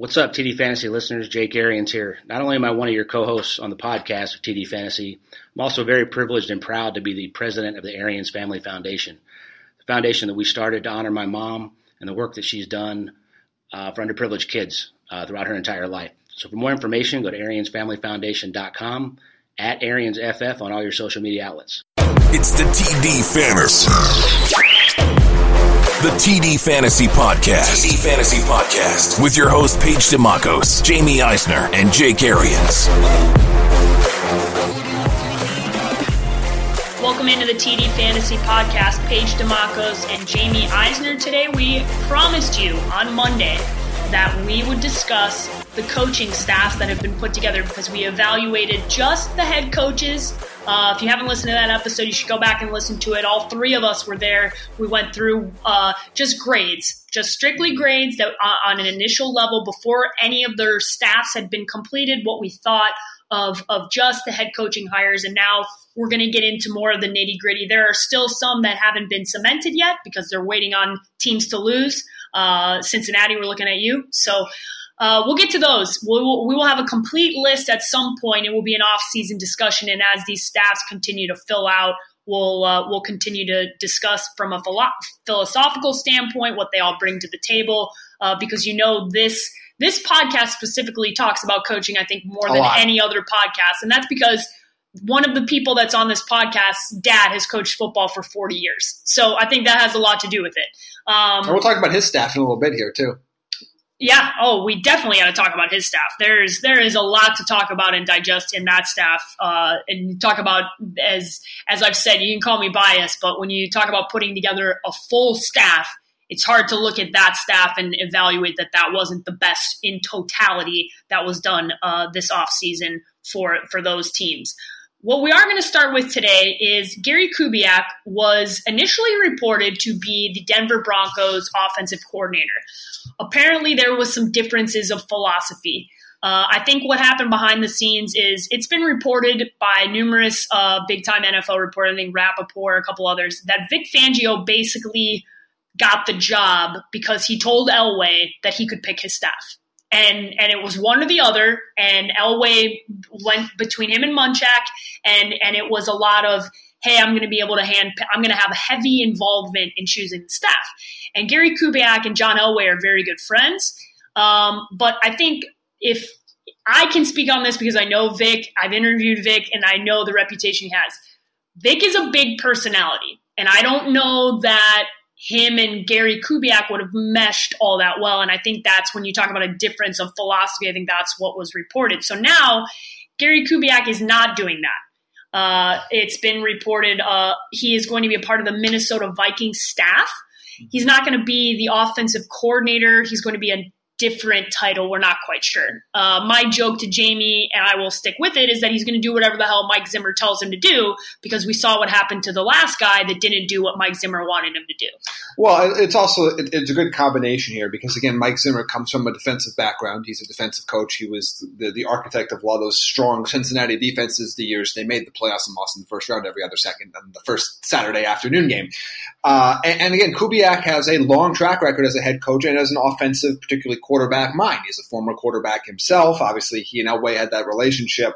What's up, TD Fantasy listeners? Jake Arians here. Not only am I one of your co-hosts on the podcast of TD Fantasy, I'm also very privileged and proud to be the president of the Arians Family Foundation, the foundation that we started to honor my mom and the work that she's done uh, for underprivileged kids uh, throughout her entire life. So for more information, go to AriansFamilyFoundation.com, at AriansFF on all your social media outlets. It's the TD Fantasy. The TD Fantasy Podcast. TD Fantasy Podcast. With your host, Paige Dimakos, Jamie Eisner, and Jake Arians. Welcome into the TD Fantasy Podcast. Paige Dimakos and Jamie Eisner. Today, we promised you on Monday that we would discuss the coaching staffs that have been put together because we evaluated just the head coaches uh, if you haven't listened to that episode, you should go back and listen to it. All three of us were there. We went through uh, just grades, just strictly grades that uh, on an initial level before any of their staffs had been completed. What we thought of of just the head coaching hires, and now we're going to get into more of the nitty gritty. There are still some that haven't been cemented yet because they're waiting on teams to lose. Uh, Cincinnati, we're looking at you. So uh, we'll get to those. We will, we will have a complete list at some point. It will be an off-season discussion, and as these staffs continue to fill out, we'll uh, we'll continue to discuss from a philo- philosophical standpoint what they all bring to the table. Uh, because you know this this podcast specifically talks about coaching. I think more than any other podcast, and that's because one of the people that's on this podcast, dad, has coached football for 40 years. So I think that has a lot to do with it. Um, we'll talk about his staff in a little bit here, too. Yeah. Oh, we definitely got to talk about his staff. There's there is a lot to talk about and digest in that staff. Uh, and talk about as as I've said, you can call me biased, but when you talk about putting together a full staff, it's hard to look at that staff and evaluate that that wasn't the best in totality that was done uh, this off season for for those teams. What we are going to start with today is Gary Kubiak was initially reported to be the Denver Broncos offensive coordinator. Apparently, there was some differences of philosophy. Uh, I think what happened behind the scenes is it's been reported by numerous uh, big time NFL reporters, I think Rapoport, a couple others, that Vic Fangio basically got the job because he told Elway that he could pick his staff and and it was one or the other. And Elway went between him and Munchak, and and it was a lot of hey, I'm going to be able to hand, I'm going to have a heavy involvement in choosing the staff. And Gary Kubiak and John Elway are very good friends. Um, but I think if I can speak on this because I know Vic, I've interviewed Vic, and I know the reputation he has. Vic is a big personality, and I don't know that him and Gary Kubiak would have meshed all that well. And I think that's when you talk about a difference of philosophy, I think that's what was reported. So now Gary Kubiak is not doing that. Uh, it's been reported uh, he is going to be a part of the Minnesota Vikings staff. He's not going to be the offensive coordinator. He's going to be a different title. We're not quite sure. Uh, my joke to Jamie, and I will stick with it, is that he's going to do whatever the hell Mike Zimmer tells him to do because we saw what happened to the last guy that didn't do what Mike Zimmer wanted him to do. Well, it's also it's a good combination here because again, Mike Zimmer comes from a defensive background. He's a defensive coach. He was the, the architect of a lot of those strong Cincinnati defenses. The years they made the playoffs and lost in the first round every other second on the first Saturday afternoon game. Uh, and, and again, Kubiak has a long track record as a head coach and as an offensive, particularly quarterback mind. He's a former quarterback himself. Obviously, he and Elway had that relationship.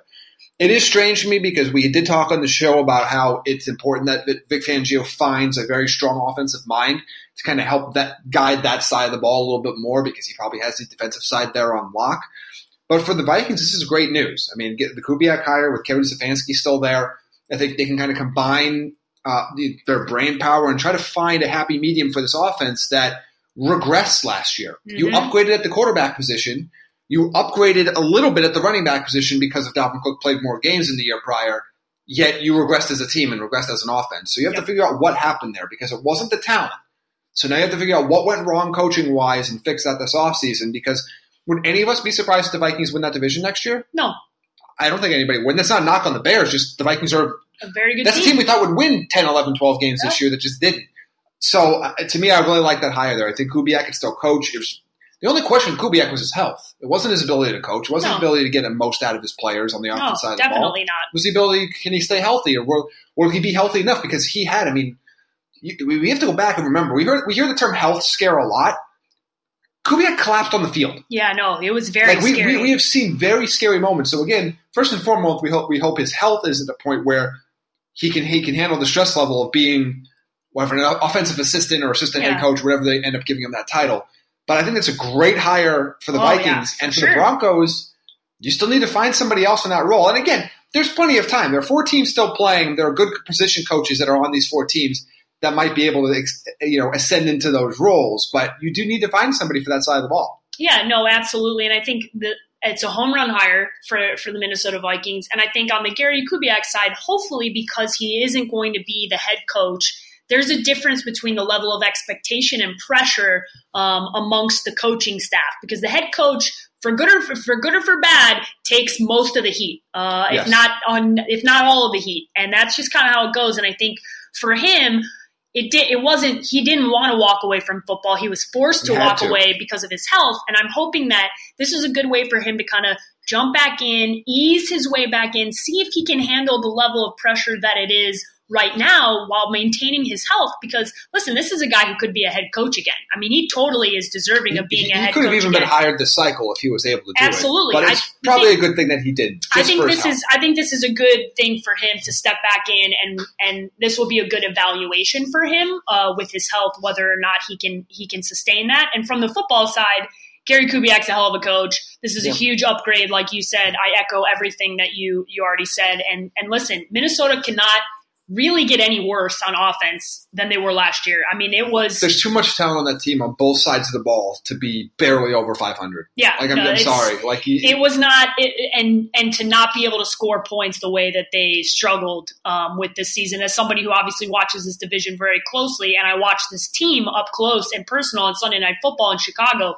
It is strange to me because we did talk on the show about how it's important that Vic Fangio finds a very strong offensive mind to kind of help that guide that side of the ball a little bit more because he probably has the defensive side there on lock. But for the Vikings, this is great news. I mean, get the Kubiak hire with Kevin Stefanski still there. I think they can kind of combine uh, their brain power and try to find a happy medium for this offense that – regressed last year. Mm-hmm. You upgraded at the quarterback position. You upgraded a little bit at the running back position because if Dalvin Cook played more games in the year prior. Yet you regressed as a team and regressed as an offense. So you have yep. to figure out what happened there because it wasn't the talent. So now you have to figure out what went wrong coaching wise and fix that this offseason because would any of us be surprised if the Vikings win that division next year? No. I don't think anybody would. That's not a knock on the Bears, just the Vikings are a very good That's team. a team we thought would win 10, 11, 12 games this year that just didn't. So uh, to me, I really like that hire there. I think Kubiak can still coach. Was, the only question with Kubiak was his health. It wasn't his ability to coach. It wasn't no. his ability to get the most out of his players on the offensive no, side of the ball. Definitely not. It was the ability? Can he stay healthy, or will, will he be healthy enough? Because he had. I mean, we have to go back and remember. We heard we hear the term health scare a lot. Kubiak collapsed on the field. Yeah, no, it was very like we, scary. we, we have seen very scary moments. So again, first and foremost, we hope we hope his health is at the point where he can he can handle the stress level of being whatever an offensive assistant or assistant Yeah. head coach, whatever they end up giving him that title. But I think that's a great hire for the Oh, Vikings yeah, and for for the. Broncos. You still need to find somebody else in that role. And again, there's plenty of time. There are four teams still playing. There are good position coaches that are on these four teams that might be able to you know ascend into those roles. But you do need to find somebody for that side of the ball. Yeah, no, absolutely. And I think that it's a home run hire for, for the Minnesota Vikings. And I think on the Gary Kubiak side, hopefully because he isn't going to be the head coach, there's a difference between the level of expectation and pressure um, amongst the coaching staff because the head coach, for good or for, for good or for bad, takes most of the heat, uh, Yes. if not on, if not all of the heat, and that's just kind of how it goes. And I think for him, it did. It wasn't. He didn't want to walk away from football. He was forced to walk to. away because of his health. And I'm hoping that this is a good way for him to kind of jump back in, ease his way back in, see if he can handle the level of pressure that it is right now while maintaining his health. Because listen, this is a guy who could be a head coach again. I mean, he totally is deserving of being he, a he head could have even again. been hired this cycle if he was able to do Absolutely. it. But it's I probably think- a good thing that he did. Just I think for his this health. is I think this is a good thing for him to step back in and and this will be a good evaluation for him uh, with his health whether or not he can he can sustain that. And from the football side, Gary Kubiak's a hell of a coach. This is Yeah. a huge upgrade, like you said. I echo everything that you you already said. And and listen, Minnesota cannot really get any worse on offense than they were last year. I mean, it was There's too much talent on that team on both sides of the ball to be barely over 500. yeah. Like I'm, no, I'm sorry. Like he, it was not it, and and to not be able to score points the way that they struggled um, with this season as somebody who obviously watches this division very closely and i watched this team up close and personal on sunday night football in chicago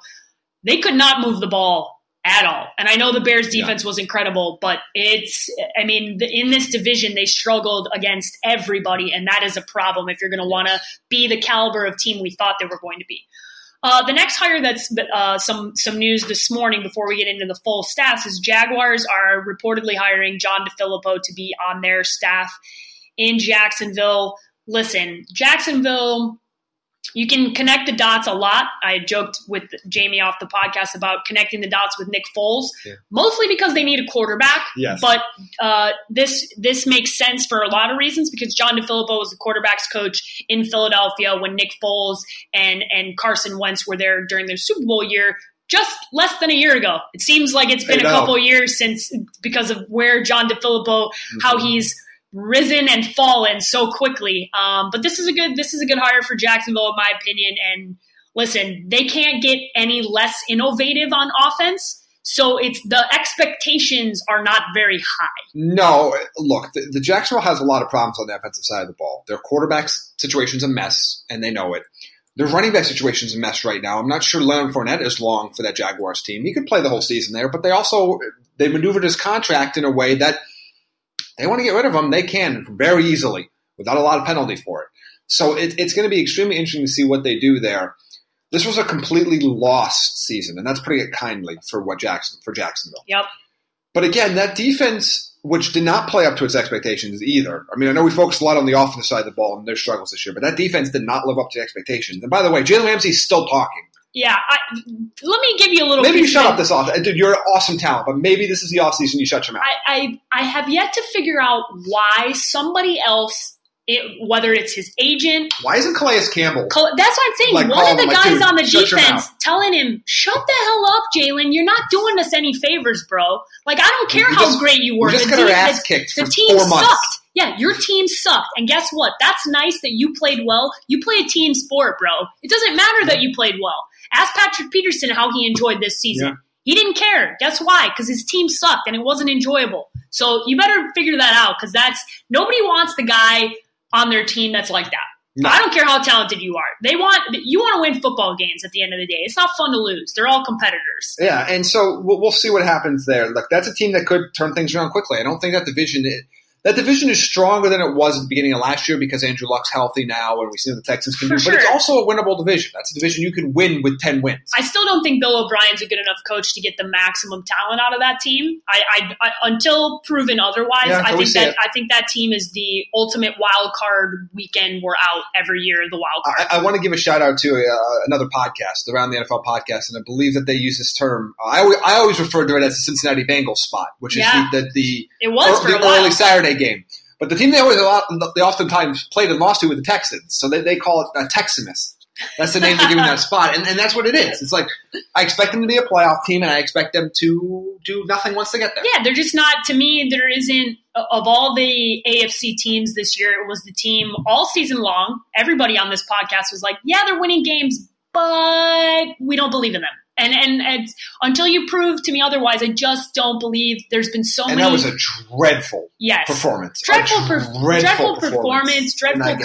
they could not move the ball at all. And i know the bears defense was incredible but it's i mean the, in this division they struggled against everybody and that is a problem if you're going to want to be the caliber of team we thought they were going to be. Uh, the next hire that's uh, some some news this morning before we get into the full stats is Jaguars are reportedly hiring John DeFilippo to be on their staff in Jacksonville. Listen, Jacksonville, you can connect the dots a lot. I joked with Jamie off the podcast about connecting the dots with Nick Foles, Yeah. mostly because they need a quarterback. Yes. But uh, this this makes sense for a lot of reasons because John DeFilippo was the quarterbacks coach in Philadelphia when Nick Foles and and Carson Wentz were there during their Super Bowl year. Just less than a year ago. It seems like it's been I a know. couple years since because of where John DeFilippo, how Mm-hmm. he's risen and fallen so quickly. Um, but this is a good this is a good hire for Jacksonville, in my opinion. And listen, they can't get any less innovative on offense. So it's the expectations are not very high. No, look, the, the Jacksonville has a lot of problems on the offensive side of the ball. Their quarterback situation's a mess, and they know it. Their running back situation's a mess right now. I'm not sure Leonard Fournette is long for that Jaguars team. He could play the whole season there, but they also they maneuvered his contract in a way that they want to get rid of him. They can very easily without a lot of penalty for it. So it, it's going to be extremely interesting to see what they do there. This was a completely lost season, and that's putting it kindly for what Jackson for Jacksonville. Yep. But again, that defense, which did not play up to its expectations either. I mean, I know we focused a lot on the offensive side of the ball and their struggles this year, but that defense did not live up to expectations. And by the way, Jalen Ramsey's still talking. Yeah. I, let me give you a little. Maybe you shut up this off. Dude, you're an awesome talent, but maybe this is the offseason you shut your mouth. I, I I have yet to figure out why somebody else, it, whether it's his agent, Why isn't Calais Campbell? Col- that's what I'm saying. Like, One of the like, guys on the defense telling him, "Shut the hell up, Jalen. You're not doing us any favors, bro. Like I don't care We how just- great you were. we just The got our ass kicked The for team four months. sucked. Yeah, your team sucked. And guess what? That's nice that you played well. You play a team sport, bro. It doesn't matter that you played well. Ask Patrick Peterson how he enjoyed this season. Yeah. He didn't care. Guess why? Because his team sucked and it wasn't enjoyable. So you better figure that out because that's nobody wants the guy on their team that's like that. No. I don't care how talented you are. They want you want to win football games at the end of the day. It's not fun to lose. They're all competitors. Yeah, and so we'll, we'll see what happens there. Look, that's a team that could turn things around quickly. I don't think that division that division is stronger than it was at the beginning of last year because Andrew Luck's healthy now, and we see what the Texans can For do. But it's also a winnable division. That's a division you can win with ten wins. I still don't think Bill O'Brien's a good enough coach to get the maximum talent out of that team. I, I, I until proven otherwise, Yeah, I think that it. I think that team is the ultimate wild card weekend. We're out every year. The wild card. I, I want to give a shout out to uh, another podcast, around the NFL podcast, and I believe that they use this term. Uh, I always, I always refer to it as the Cincinnati Bengals spot, which is Yeah. the, the, the it was the early Saturday game. But the team they always a they oftentimes played and lost to were the Texans, so they, they call it uh, Teximus. That's the name they're giving that spot, and, and that's what it is. It's like I expect them to be a playoff team, and I expect them to do nothing once they get there. Yeah, they're just not. To me, there isn't of all the AFC teams this year. It was the team all season long. Everybody on this podcast was like, "Yeah, they're winning games, but we don't believe in them." And and, and until you prove to me otherwise, I just don't believe. There's been so and many. that was a dreadful yes, performance. dreadful, per- dreadful performance, dreadful,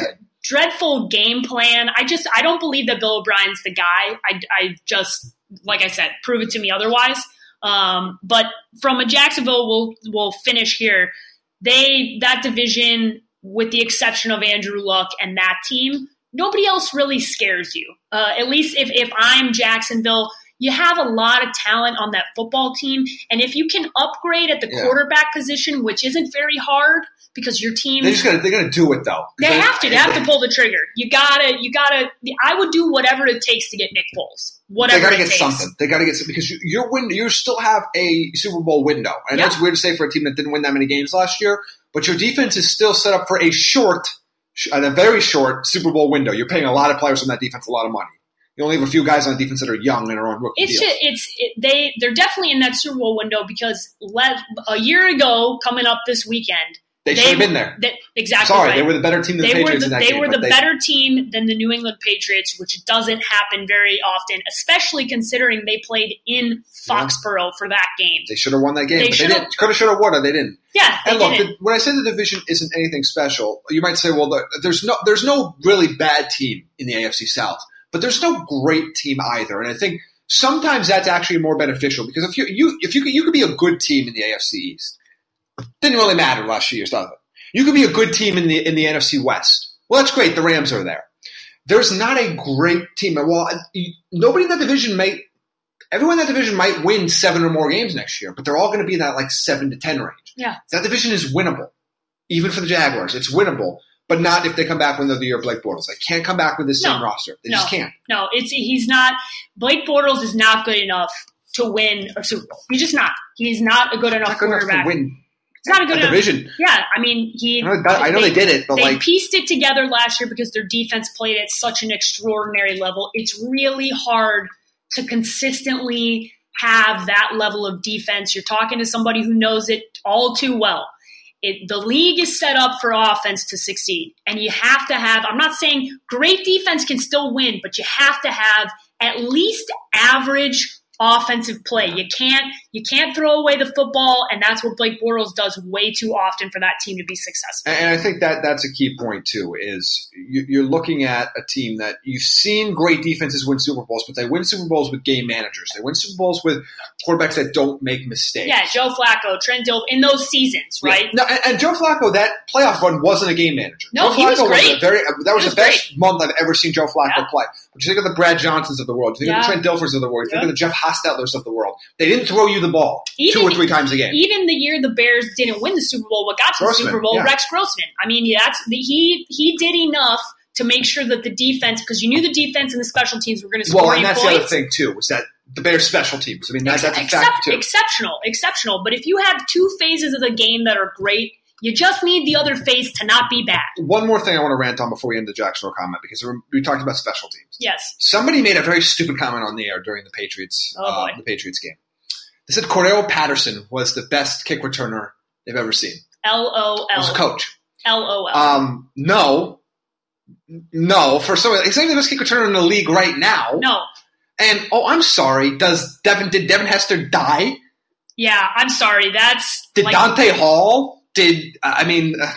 dreadful game plan. I just I don't believe that Bill O'Brien's the guy. I, I just like I said, prove it to me otherwise. Um, but from a Jacksonville, we'll we'll finish here. They that division, with the exception of Andrew Luck and that team, nobody else really scares you. Uh, at least if if I'm Jacksonville. You have a lot of talent on that football team, and if you can upgrade at the Yeah. quarterback position, which isn't very hard because your team They just gotta, they're going to do it though. they have to. They have to pull the trigger. You gotta. You gotta. I would do whatever it takes to get Nick Foles. Whatever They got to get takes. something. They got to get something because you, you're win. You still have a Super Bowl window. and Yeah. it's weird to say for a team that didn't win that many games last year, but your defense is still set up for a short, and a very short Super Bowl window. You're paying a lot of players on that defense a lot of money. You only have a few guys on defense that are young and are on rookie It's deals. just, it's it, they they're definitely in that Super Bowl window because le- a year ago, coming up this weekend, they should have been there. That, exactly. Sorry, right. they were the better team than the they were the, in that they game. were the they, better team than the New England Patriots, which doesn't happen very often, especially considering they played in Foxborough for that game. They should have won that game, They but they didn't. Could have, should have, would have. They didn't. Yeah, they And look, didn't. the, when I say the division isn't anything special, you might say, well, the, there's no there's no really bad team in the AFC South, but there's no great team either. And I think sometimes that's actually more beneficial because if you you if you could, you could be a good team in the AFC East, didn't really matter last few years, does it? You could be a good team in the in the NFC West. Well, that's great. The Rams are there. There's not a great team. Well, nobody in that division may. Everyone in that division might win seven or more games next year, but they're all going to be in that like seven to ten range. Yeah. That division is winnable, even for the Jaguars. It's winnable, but not if they come back with another year of Blake Bortles. They can't come back with the same No. roster. They No. just can't. No, it's he's not. Blake Bortles is not good enough to win a Super Bowl. He's just not. He's not a good enough Not good enough to quarterback. win He's not a a good enough. division. Yeah, I mean he. I know, that- I know they, did it, but they like pieced it together last year because their defense played at such an extraordinary level. It's really hard to consistently have that level of defense. You're talking to somebody who knows it all too well. It, the league is set up for offense to succeed, and you have to have. I'm not saying great defense can still win, but you have to have at least average offensive play. You can't you can't throw away the football, and that's what Blake Bortles does way too often for that team to be successful. And I think that that's a key point too. Is you- you're looking at a team that you've seen great defenses win Super Bowls, but they win Super Bowls with game managers. They win Super Bowls with quarterbacks that don't make mistakes. Yeah, Joe Flacco, Trent Dilfer in those seasons, Yeah. right? No, and, and Joe Flacco, that playoff run wasn't a game manager. No, Joe he was Flacco great. a very uh, that was, was the best month I've ever seen Joe Flacco Yeah. play. But you think of the Brad Johnsons of the world, you think of the Trent Dilfers of the world, you think Yeah. of the Jeff Hostetler's of the world. They didn't throw you the ball Even- two or three times a game. Even the year the Bears didn't win the Super Bowl, what got to Grossman, the Super Bowl, yeah. Rex Grossman. I mean, that's he he did enough to make sure that the defense, because you knew the defense and the special teams were going to score well, and that's the other thing too was that the Bears special teams. I mean, that, that's a Excep- fact too. exceptional, exceptional. But if you have two phases of the game that are great, you just need the other face to not be bad. One more thing I want to rant on before we end the Jacksonville comment because we talked about special teams. Yes. Somebody made a very stupid comment on the air during the Patriots Oh, uh, the Patriots game. They said Cordarrelle Patterson was the best kick returner they've ever seen. L O L. As a L. coach. L O L. Um, no, no. For some, he's not the best kick returner in the league right now. No. And oh, I'm sorry. Does Devin? Did Devin Hester die? Yeah, I'm sorry. That's Did like, Dante Hall? Did I mean uh,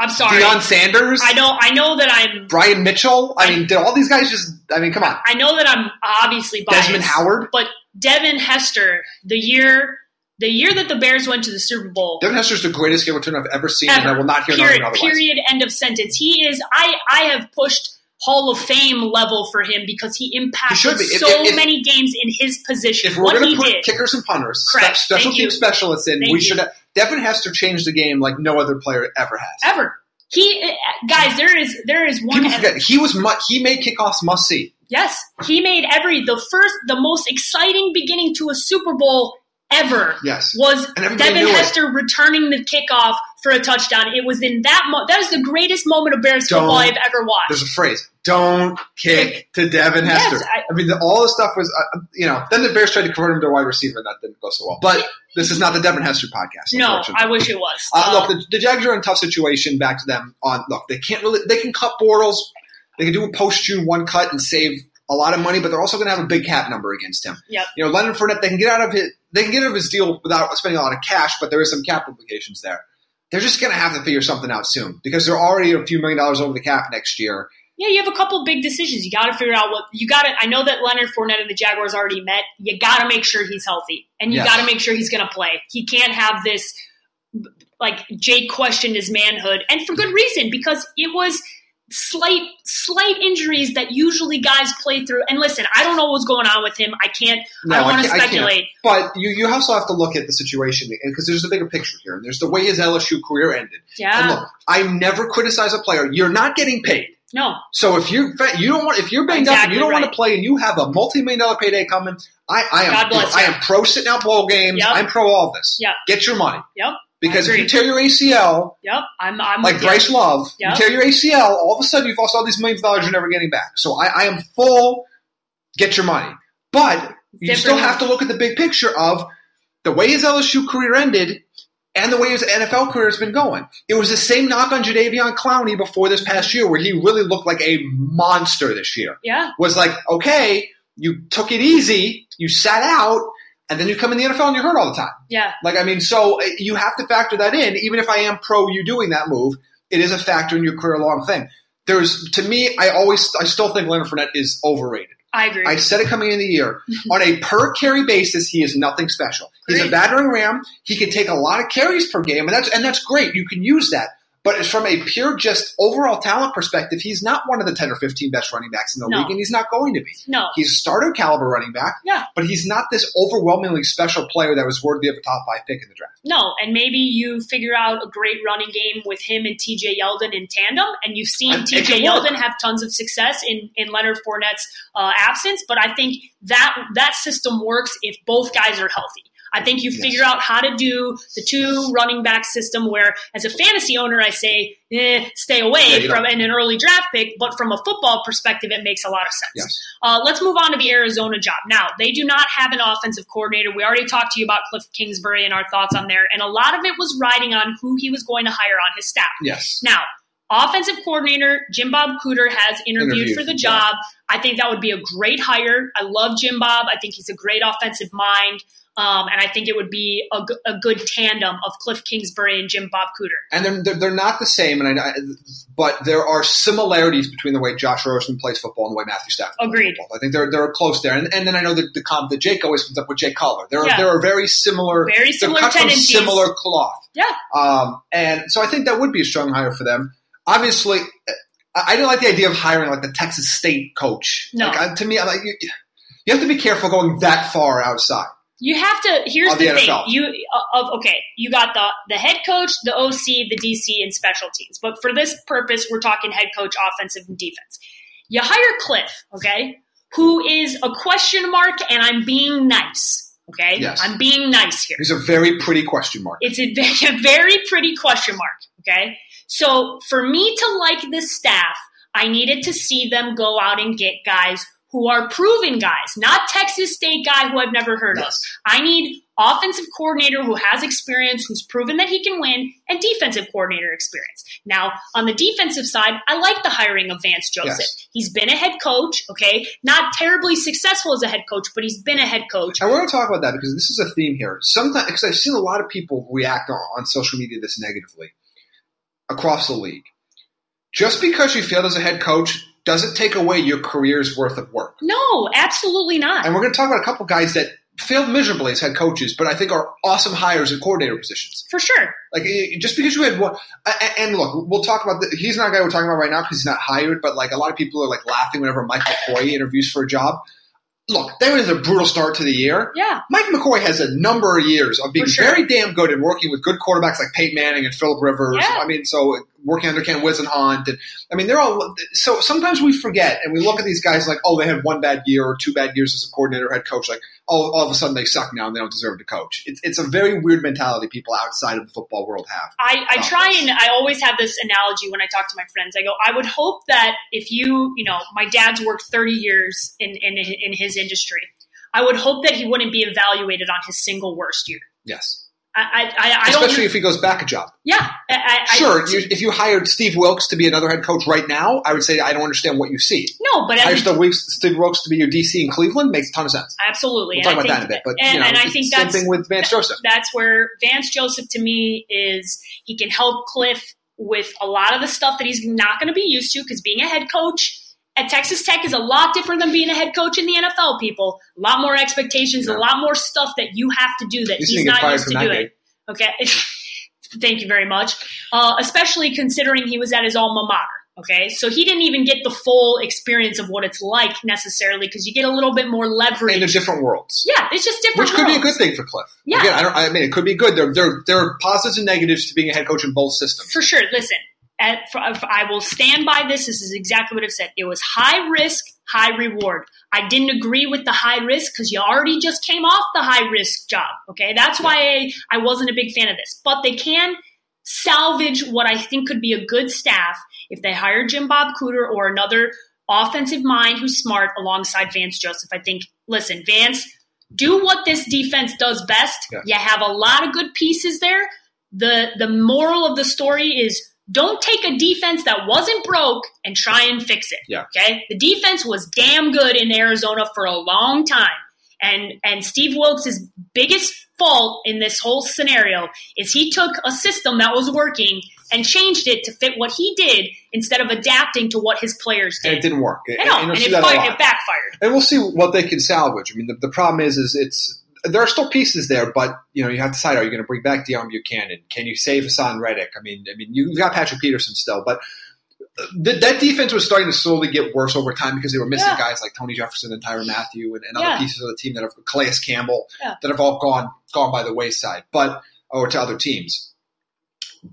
I'm sorry. Deion Sanders? I know. I know that I'm. Brian Mitchell? I mean, did all these guys just? I mean, come on. I know that I'm obviously biased. Desmond Howard? but Devin Hester, the year The year that the Bears went to the Super Bowl, Devin Hester's the greatest game returner I've ever seen, and I will not hear period, otherwise. period. End of sentence. He is. I I have pushed Hall of Fame level for him because he impacted He. If- so if- if- many games in his position. If we're going to put did, kickers and punters, Correct. spe- special Thank team you. specialists in, Thank we you. should have. Devin Hester changed the game like no other player ever has. ever. He guys, there is there is one. People forget he was mu- he made kickoffs must see. Yes, he made every the first the most exciting beginning to a Super Bowl ever. Yes. was Devin knew it. Hester returning the kickoff for a touchdown. It was in that mo- that was the greatest moment of Bears Don't- football I've ever watched. There's a phrase: "Don't kick to Devin Yes, Hester." I- I, mean, the, all the stuff was, uh, you know. Then the Bears tried to convert him to a wide receiver, and that didn't go so well. But this is not the Devin Hester podcast. No. I wish it was. Uh, Uh, look, the, the Jags are in a tough situation. Back to them. On look, they can't really. They can cut Bortles. They can do a post June one cut and save a lot of money, but they're also going to have a big cap number against him. Yep. You know, Leonard Fournette. They can get out of his. They can get out of his deal without spending a lot of cash, but there is some cap implications there. They're just going to have to figure something out soon because they're already a few million dollars over the cap next year. Yeah, you have a couple big decisions. You got to figure out what you got to. I know that Leonard Fournette and the Jaguars already met. You got to make sure he's healthy, and you Yes. got to make sure he's going to play. He can't have this like Jake questioned his manhood, and for good reason because it was slight slight injuries that usually guys play through. And listen, I don't know what's going on with him. I can't. No, I don't want to can't- I can't. speculate. But you, you also have to look at the situation because there's a bigger picture here. And there's the way his LSU career ended. And Yeah, look, I never criticize a player. You're not getting paid. No, So if you you don't want if you're banged up and you don't want to play and you have a multi million dollar payday coming, I, I am I am pro sitting out bowl games. Yep. I'm pro all this. Yep. Get your money yep, because if you tear your ACL yep. I'm I'm like. Bryce Love, Yep. you tear your ACL, all of a sudden you've lost all these millions of dollars you're never getting back. So I, I am full. Get your money, but you Different. still have to look at the big picture of the way his LSU career ended. And the way his NFL career has been going. It was the same knock on Jadeveon Clowney before this past year, where he really looked like a monster this year Yeah, was like, okay, you took it easy, you sat out, and then you come in the NFL and you're hurt all the time. yeah. Like, I mean, so uh, you have to factor that in. Even if I am pro you doing that move, it is a factor in your career long thing. There's, to me, I always, I still think Leonard Fournette is overrated. I agree. I said it coming in the year. On a per carry basis, he is nothing special. He's a battering ram. He can take a lot of carries per game, and that's and that's great. You can use that. But from a pure just overall talent perspective, he's not one of the ten or fifteen best running backs in the No. league, and he's not going to be. no, He's a starter caliber running back, yeah. but he's not this overwhelmingly special player that was worthy of a top five pick in the draft. No, and maybe you figure out a great running game with him and TJ Yeldon in tandem, and you've seen TJ. Yeldon have tons of success in, in Leonard Fournette's uh, absence. But I think that that system works if both guys are healthy. I think you Yes. figure out how to do the two running back system where, as a fantasy owner, I say, eh, stay away Yeah, from in an early draft pick. But from a football perspective, it makes a lot of sense. Yes. Uh, let's move on to the Arizona job. Now, they do not have an offensive coordinator. We already talked to you about Cliff Kingsbury and our thoughts on there, and a lot of it was riding on who he was going to hire on his staff. Yes. Now, offensive coordinator Jim Bob Cooter has interviewed, Interviewed for the for the job. I think that would be a great hire. I love Jim Bob. I think he's a great offensive mind. Um, and I think it would be a, g- a good tandem of Cliff Kingsbury and Jim Bob Cooter. And they're, they're, not the same, and I, but there are similarities between the way Josh Rosen plays football and the way Matthew Stafford plays football. I think they're they're close there. And, and then I know that the comp that Jake always comes up with Jake Cutler. There are Yeah. there are very similar, Very similar cut from similar cloth. Yeah. Um, and so I think that would be a strong hire for them. Obviously, I, I didn't like the idea of hiring like the Texas State coach. No. Like, to me, I'm like you, you have to be careful going that far outside. You have to. Here's the, the thing. You uh, of okay. You got the the head coach, the OC, the DC, and special teams. But for this purpose, we're talking head coach, offensive and defense. You hire Cliff, okay, who is a question mark, and I'm being nice. Okay, Yes. I'm being nice here. He's a very pretty question mark. It's a, a very pretty question mark. Okay. So for me to like this staff, I needed to see them go out and get guys who are proven guys, not Texas State guy who I've never heard of. I need offensive coordinator who has experience, who's proven that he can win, and defensive coordinator experience. Now, on the defensive side, I like the hiring of Vance Joseph. Yes. He's been a head coach, okay? Not terribly successful as a head coach, but he's been a head coach. I we're to talk about that because this is a theme here. Sometimes, because I've seen a lot of people react on, on social media this negatively across the league. Just because you failed as a head coach doesn't take away your career's worth of work. No, absolutely not. And we're going to talk about a couple guys that failed miserably as head coaches, but I think are awesome hires in coordinator positions. For sure. Like just because you had one, and look, we'll talk about. The, he's not a guy we're talking about right now because he's not hired. But like a lot of people are like laughing whenever Mike McCoy interviews for a job. Look, that was a brutal start to the year. Yeah. Mike McCoy has a number of years of being sure. very damn good and working with good quarterbacks like Peyton Manning and Philip Rivers. Yeah. I mean, so working under Ken Whisenhunt, and I mean, they're all. So sometimes we forget and we look at these guys like, oh, they had one bad year or two bad years as a coordinator, head coach. Like, all, all of a sudden they suck now and they don't deserve to coach. It's it's a very weird mentality people outside of the football world have. I, I try this. and I always have this analogy when I talk to my friends. I go, I would hope that if you, you know, my dad's worked 30 years in, in, in his industry. I would hope that he wouldn't be evaluated on his single worst year. Yes, I, I, I, especially if he goes back a job. yeah, I, I, Sure, I, you, if you hired Steve Wilkes to be another head coach right now, I would say I don't understand what you see. no, but Hire Steve Wilkes, Steve Wilkes to be your DC in Cleveland makes a ton of sense. absolutely, We'll talk and about I that in a think, bit, but and, you know, and I think the same that's thing with Vance Joseph. that's where Vance Joseph to me is he can help Cliff with a lot of the stuff that he's not going to be used to because being a head coach at Texas Tech is a lot different than being a head coach in the NFL. People, a lot more expectations, Yeah. a lot more stuff that you have to do that He's he's not used to doing. Okay, thank you very much. Uh, especially considering he was at his alma mater. Okay, so he didn't even get the full experience of what it's like necessarily because you get a little bit more leverage. in the different worlds. yeah, it's just different. Which could be a good thing for Cliff. Yeah. Again, I don't. I mean, it could be good. There, there, there are positives and negatives to being a head coach in both systems. For sure. Listen, at, I will stand by this. This is exactly what I've said. It was high risk, high reward. I didn't agree with the high risk because you already just came off the high risk job. Okay, that's why I, I wasn't a big fan of this. But they can salvage what I think could be a good staff if they hire Jim Bob Cooter or another offensive mind who's smart alongside Vance Joseph. I think. Listen, Vance, do what this defense does best. Yeah. You have a lot of good pieces there. The the moral of the story is don't take a defense that wasn't broke and try and fix it. Yeah. Okay? The defense was damn good in Arizona for a long time. And and Steve Wilkes' biggest fault in this whole scenario is he took a system that was working and changed it to fit what he did instead of adapting to what his players did. And it did. didn't work. Know, you'll and see it, fired, it backfired. and we'll see what they can salvage. I mean, the, the problem is, is it's there are still pieces there, but you know you have to decide: are you going to bring back Deone Bucannon? Can you save Haason Reddick? I mean, I mean, you've got Patrick Peterson still, but uh, th- that defense was starting to slowly get worse over time because they were missing Yeah. guys like Tony Jefferson and Tyrann Mathieu and, and other Yeah. pieces of the team that have Calais Campbell Yeah. that have all gone gone by the wayside, but or to other teams.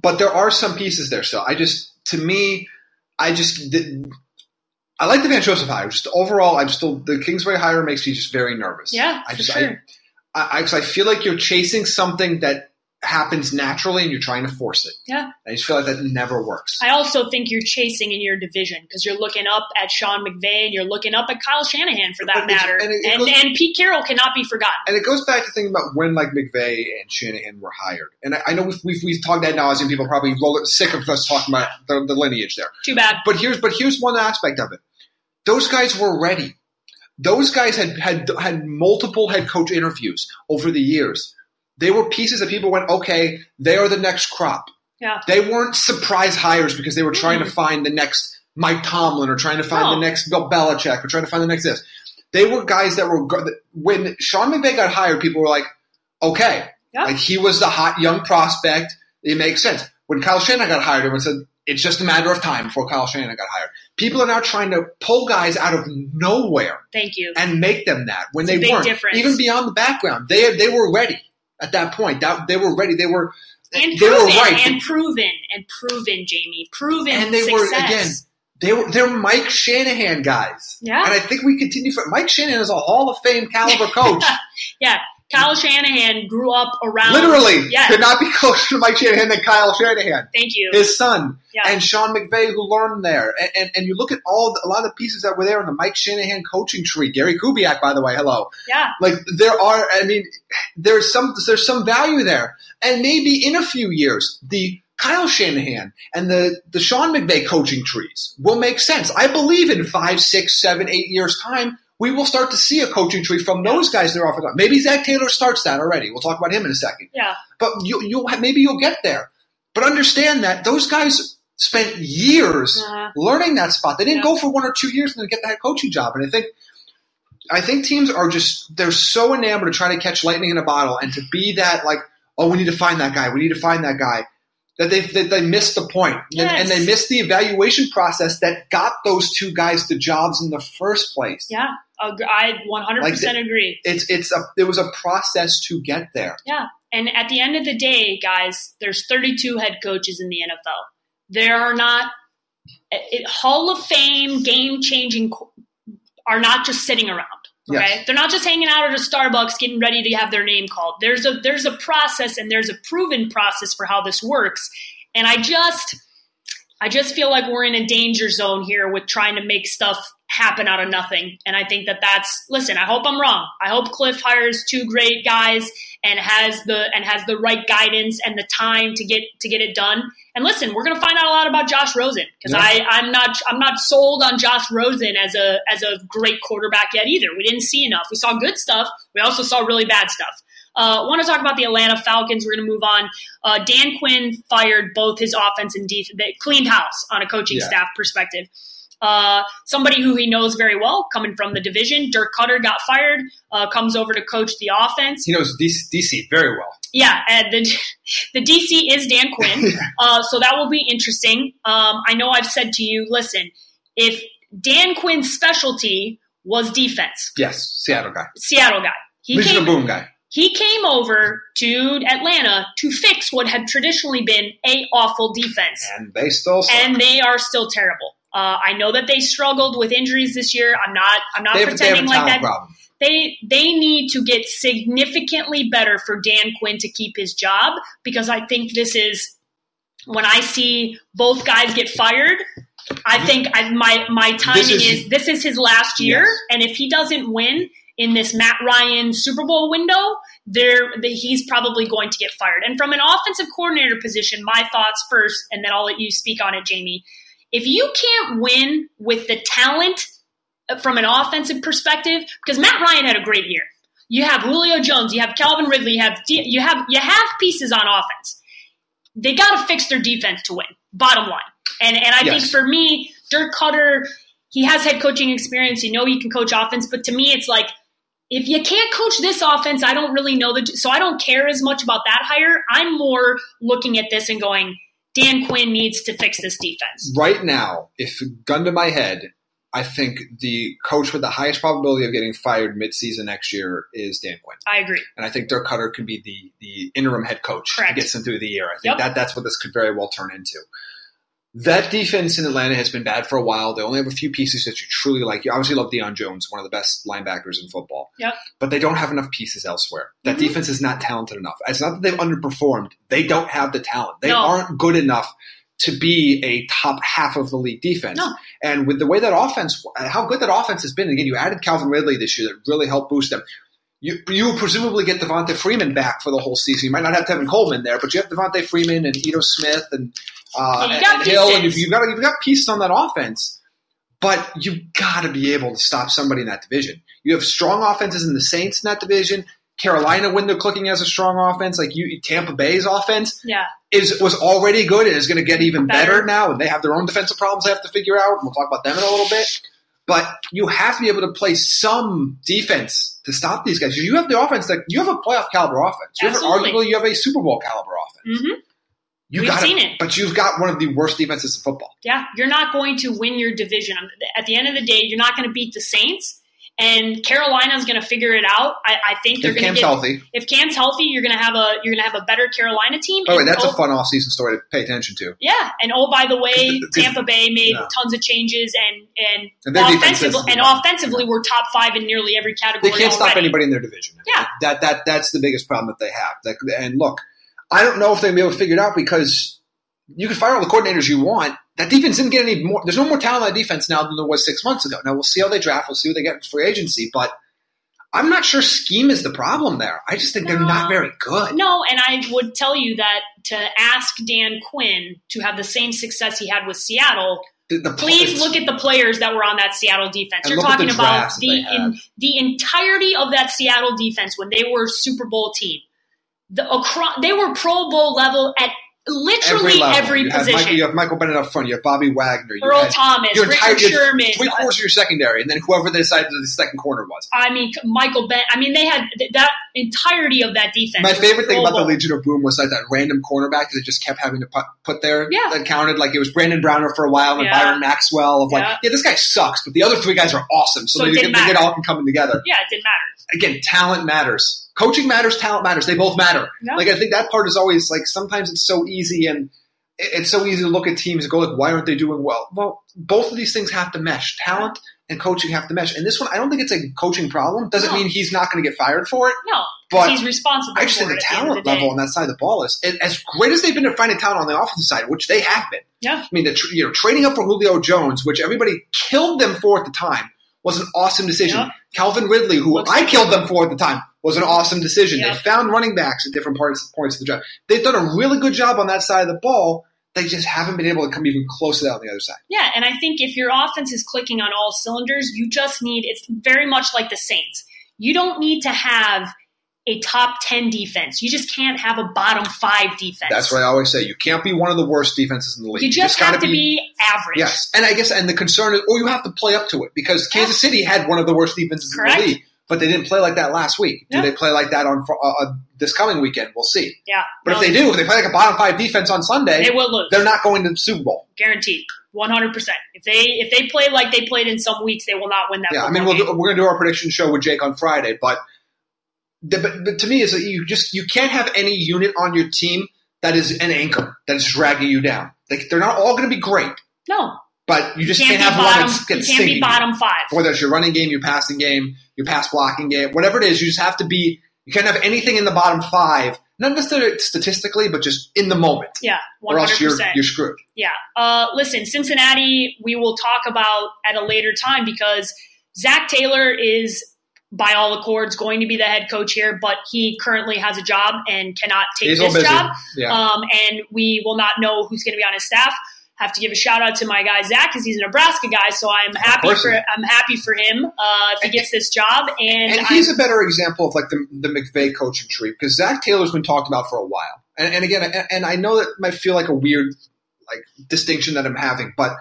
But there are some pieces there still. I just, to me, I just. did I like the Van Joseph hire. Just overall, I'm still the Kingsbury hire makes me just very nervous. Yeah, I for just sure. I, I, 'cause I feel like you're chasing something that happens naturally and you're trying to force it. Yeah. I just feel like that never works. I also think you're chasing in your division because you're looking up at Sean McVay and you're looking up at Kyle Shanahan for that But matter. and And, it- it and, goes- Pete Carroll cannot be forgotten. and it goes back to thinking about when like McVay and Shanahan were hired. And I, I know we've, we've, we've talked ad nauseum. People probably roll, sick of us talking about the, the lineage there. Too bad. But here's but here's one aspect of it. Those guys were ready. Those guys had had had multiple head coach interviews over the years. They were pieces that people went, okay, they are the next crop. Yeah. They weren't surprise hires because they were trying to Mhm. find the next Mike Tomlin or trying to find No. the next Bill Belichick or trying to find the next this. They were guys that were when Sean McVay got hired, people were like, okay, Yeah. like he was the hot young prospect. It makes sense. When Kyle Shanahan got hired, everyone said it's just a matter of time before Kyle Shanahan got hired. People are now trying to pull guys out of nowhere Thank you. and make them that when It's they weren't. difference. Even beyond the background, they they were ready at that point. That they were ready. They were And they were right. and proven, and proven, Jamie. Proven and they success. were again. They were they're Mike Shanahan guys. Yeah. And I think we continue for Mike Shanahan is a Hall of Fame caliber coach. Yeah. Kyle Shanahan grew up around. Literally, Yeah. could not be closer to Mike Shanahan than Kyle Shanahan, Thank you. his son, Yeah. and Sean McVay, who learned there. And, and, and you look at all the, a lot of the pieces that were there in the Mike Shanahan coaching tree. Gary Kubiak, by the way, hello. yeah. Like there are, I mean, there's some there's some value there, and maybe in a few years, the Kyle Shanahan and the the Sean McVay coaching trees will make sense. I believe in five, six, seven, eight years time, we will start to see a coaching tree from those guys that are off the top. Maybe Zac Taylor starts that already. We'll talk about him in a second, Yeah. but you, you'll maybe you'll get there. But understand that those guys spent years Uh-huh. learning that spot. They didn't Yeah. go for one or two years and then get that coaching job. And I think I think teams are just they're so enamored to try to catch lightning in a bottle and to be that like, oh, we need to find that guy, we need to find that guy. That they that they missed the point. Yes. and, and they missed the evaluation process that got those two guys the jobs in the first place. Yeah, I 100% Like the- agree. It's it's a it was a process to get there. Yeah. And at the end of the day, guys, there's 32 head coaches in the NFL. There are not it, Hall of Fame, game changing are not just sitting around. Okay, Yes. they're not just hanging out at a Starbucks getting ready to have their name called. There's a there's a process and there's a proven process for how this works. And I just I just feel like we're in a danger zone here with trying to make stuff happen out of nothing. And I think that that's listen. I hope I'm wrong. I hope Cliff hires two great guys and has the and has the right guidance and the time to get to get it done. And listen, we're going to find out a lot about Josh Rosen because Yeah. I I'm not I'm not sold on Josh Rosen as a as a great quarterback yet either. We didn't see enough. We saw good stuff. We also saw really bad stuff. Uh, want to talk about the Atlanta Falcons? We're going to move on. Uh, Dan Quinn fired both his offense and defense. Cleaned house on a coaching Yeah. staff perspective. Uh, somebody who he knows very well, coming from the division, Dirk Koetter got fired, uh, comes over to coach the offense. He knows DC, DC very well. Yeah, and the the DC is Dan Quinn, uh, so that will be interesting. Um, I know I've said to you, listen, if Dan Quinn's specialty was defense, Yes, Seattle guy, Seattle guy, he came Boom guy. he came over to Atlanta to fix what had traditionally been a awful defense, and they still suck. and they are still terrible. Uh, I know that they struggled with injuries this year. I'm not. I'm not they pretending like that. problem. They they need to get significantly better for Dan Quinn to keep his job because I think this is when I see both guys get fired. I think I, my my timing This is- is, this is his last year, Yes. and if he doesn't win in this Matt Ryan Super Bowl window, there the, he's probably going to get fired. And from an offensive coordinator position, my thoughts first, and then I'll let you speak on it, Jamie. If you can't win with the talent uh, from an offensive perspective, because Matt Ryan had a great year. You have Julio Jones, you have Calvin Ridley, you have you have you have pieces on offense. They got to fix their defense to win. Bottom line, and and I Yes. think for me, Dirk Koetter, he has head coaching experience. You know he can coach offense, but to me, it's like if you can't coach this offense, I don't really know the. So I don't care as much about that hire. I'm more looking at this and going, Dan Quinn needs to fix this defense. Right now, if gun to my head, I think the coach with the highest probability of getting fired midseason next year is Dan Quinn, I agree. and I think Dirk Koetter can be the the interim head coach Correct. to get them through the year. I think Yep. that that's what this could very well turn into. That defense in Atlanta has been bad for a while. They only have a few pieces that you truly like. You obviously love Deion Jones, one of the best linebackers in football. Yep. But they don't have enough pieces elsewhere. That Mhm. defense is not talented enough. It's not that they've underperformed. They don't have the talent. They No. aren't good enough to be a top half of the league defense. No. And with the way that offense, how good that offense has been, again, you added Calvin Ridley this year that really helped boost them. You, you will presumably get Devonta Freeman back for the whole season. You might not have Tevin Coleman there, but you have Devonta Freeman and Ito Smith and, uh, and Hill, and pieces. you've got you've got pieces on that offense. But you've got to be able to stop somebody in that division. You have strong offenses in the Saints in that division. Carolina, when they're clicking as a strong offense, like you, Tampa Bay's offense Yeah. is was already good and is going to get even better. Better. now. And they have their own defensive problems they have to figure out. And We'll talk about them in a little bit. But you have to be able to play some defense to stop these guys. You have the offense that you have a playoff caliber offense. You have Absolutely. arguably you have a Super Bowl caliber offense. hmm You We've seen it. but you've got one of the worst defenses in football. Yeah, you're not going to win your division. At the end of the day, you're not going to beat the Saints, and Carolina's going to figure it out. I, I think they're going to get. healthy, If Cam's healthy, you're going to have a you're going to have a better Carolina team. Oh, wait, that's a oh- fun offseason story to pay attention to. Yeah, and oh by the way, Tampa Bay made Yeah. tons of changes, and and, And offensively, and offensively, we're top five in nearly every category. They can't stop anybody in their division. Yeah. that that that's the biggest problem that they have. That, and look, I don't know if gonna be able to figure it out because you can fire all the coordinators you want. That defense didn't get any more. There's no more talent on that defense now than there was six months ago. Now we'll see how they draft. We'll see what they get in free agency, but. I'm not sure scheme is the problem there. I just think they're not very good. No, and I would tell you that to ask Dan Quinn to have the same success he had with Seattle, The, the please look at the players that were on that Seattle defense. You're at the talking about the in, the entirety of that Seattle defense when they were Super Bowl team. The across, they were Pro Bowl level at literally every, you Have position. Michael, you have Michael Bennett up front. You have Bobby Wagner. You Earl had Thomas, your entire- Richard you Sherman. three uh, quarters of your secondary, and then whoever they decided the second corner was. I mean, Michael Bennett. I mean, they had th- that entirety of that defense. My favorite thing about the. Legion of Boom was like that random cornerback that they just kept having to put, put there Yeah. that counted. Like it was Brandon Browner for a while and Yeah. Byron Maxwell of like, Yeah. yeah. this guy sucks, but the other three guys are awesome. So, So they, get, they get all coming together. Yeah, it didn't matter. Again, talent matters. Coaching matters. Talent matters. They both matter. Yeah. Like I think that part is always like sometimes it's so easy and it's so easy to look at teams and go like, why aren't they doing well? Well, both of these things have to mesh. Talent and coaching have to mesh. And this one, I don't think it's a coaching problem. Doesn't No. mean he's not going to get fired for it. No, But he's responsible. I just for think the talent the level on that side of the ball is as great as they've been at finding talent on the offensive side, which they have been. Yeah. I mean, the you know trading up for Julio Jones, which everybody killed them for at the time, was an awesome decision. Yeah. Calvin Ridley, who Looks I like- killed them for at the time, was an awesome decision. Yeah. They found running backs at different parts points of the job. They've done a really good job on that side of the ball. They just haven't been able to come even close to that on the other side. Yeah, and I think if your offense is clicking on all cylinders, you just need it's very much like the Saints. You don't need to have a top 10 defense. You just can't have a bottom 5 defense. That's what I always say. You can't be one of the worst defenses in the league. You just gotta have to be, average. Yes, and I guess and the concern is, or you have to play up to it because Kansas City had one of the worst defenses Correct. in the league, but they didn't play like that last week. Do Yeah. they play like that on uh, uh, this coming weekend? We'll see. Yeah. But No, if they do, if they play like a bottom five defense on Sunday, they will lose. they're not going to the Super Bowl. guaranteed. 100%. If they if they play like they played in some weeks, they will not win that Yeah, I mean, we'll do, we're going to do our prediction show with Jake on Friday, but, the, but, but to me, is that you just you can't have any unit on your team that is an anchor that is dragging you down. Like they're not all going to be great, no. but you just can't, can't, be have one bottom, that's you can't be bottom 5. whether it's your running game, your passing game, your pass blocking game, whatever it is, you just have to be. You can't have anything in the bottom five, not necessarily statistically, but just in the moment, Yeah, 100%. or else you're you're screwed. Yeah. Uh, listen, Cincinnati, we will talk about at a later time because Zac Taylor is, by all accords, going to be the head coach here, but he currently has a job and cannot take He's this job. Yeah, Um, and we will not know who's going to be on his staff. Have to give a shout out to my guy Zac because he's a Nebraska guy, so I'm happy for. I'm happy for him uh, if he gets this job. And, and I'm- he's a better example of like the the McVay coaching tree because Zac Taylor's been talked about for a while, and, and again, and, and I know that might feel like a weird like distinction that I'm having, but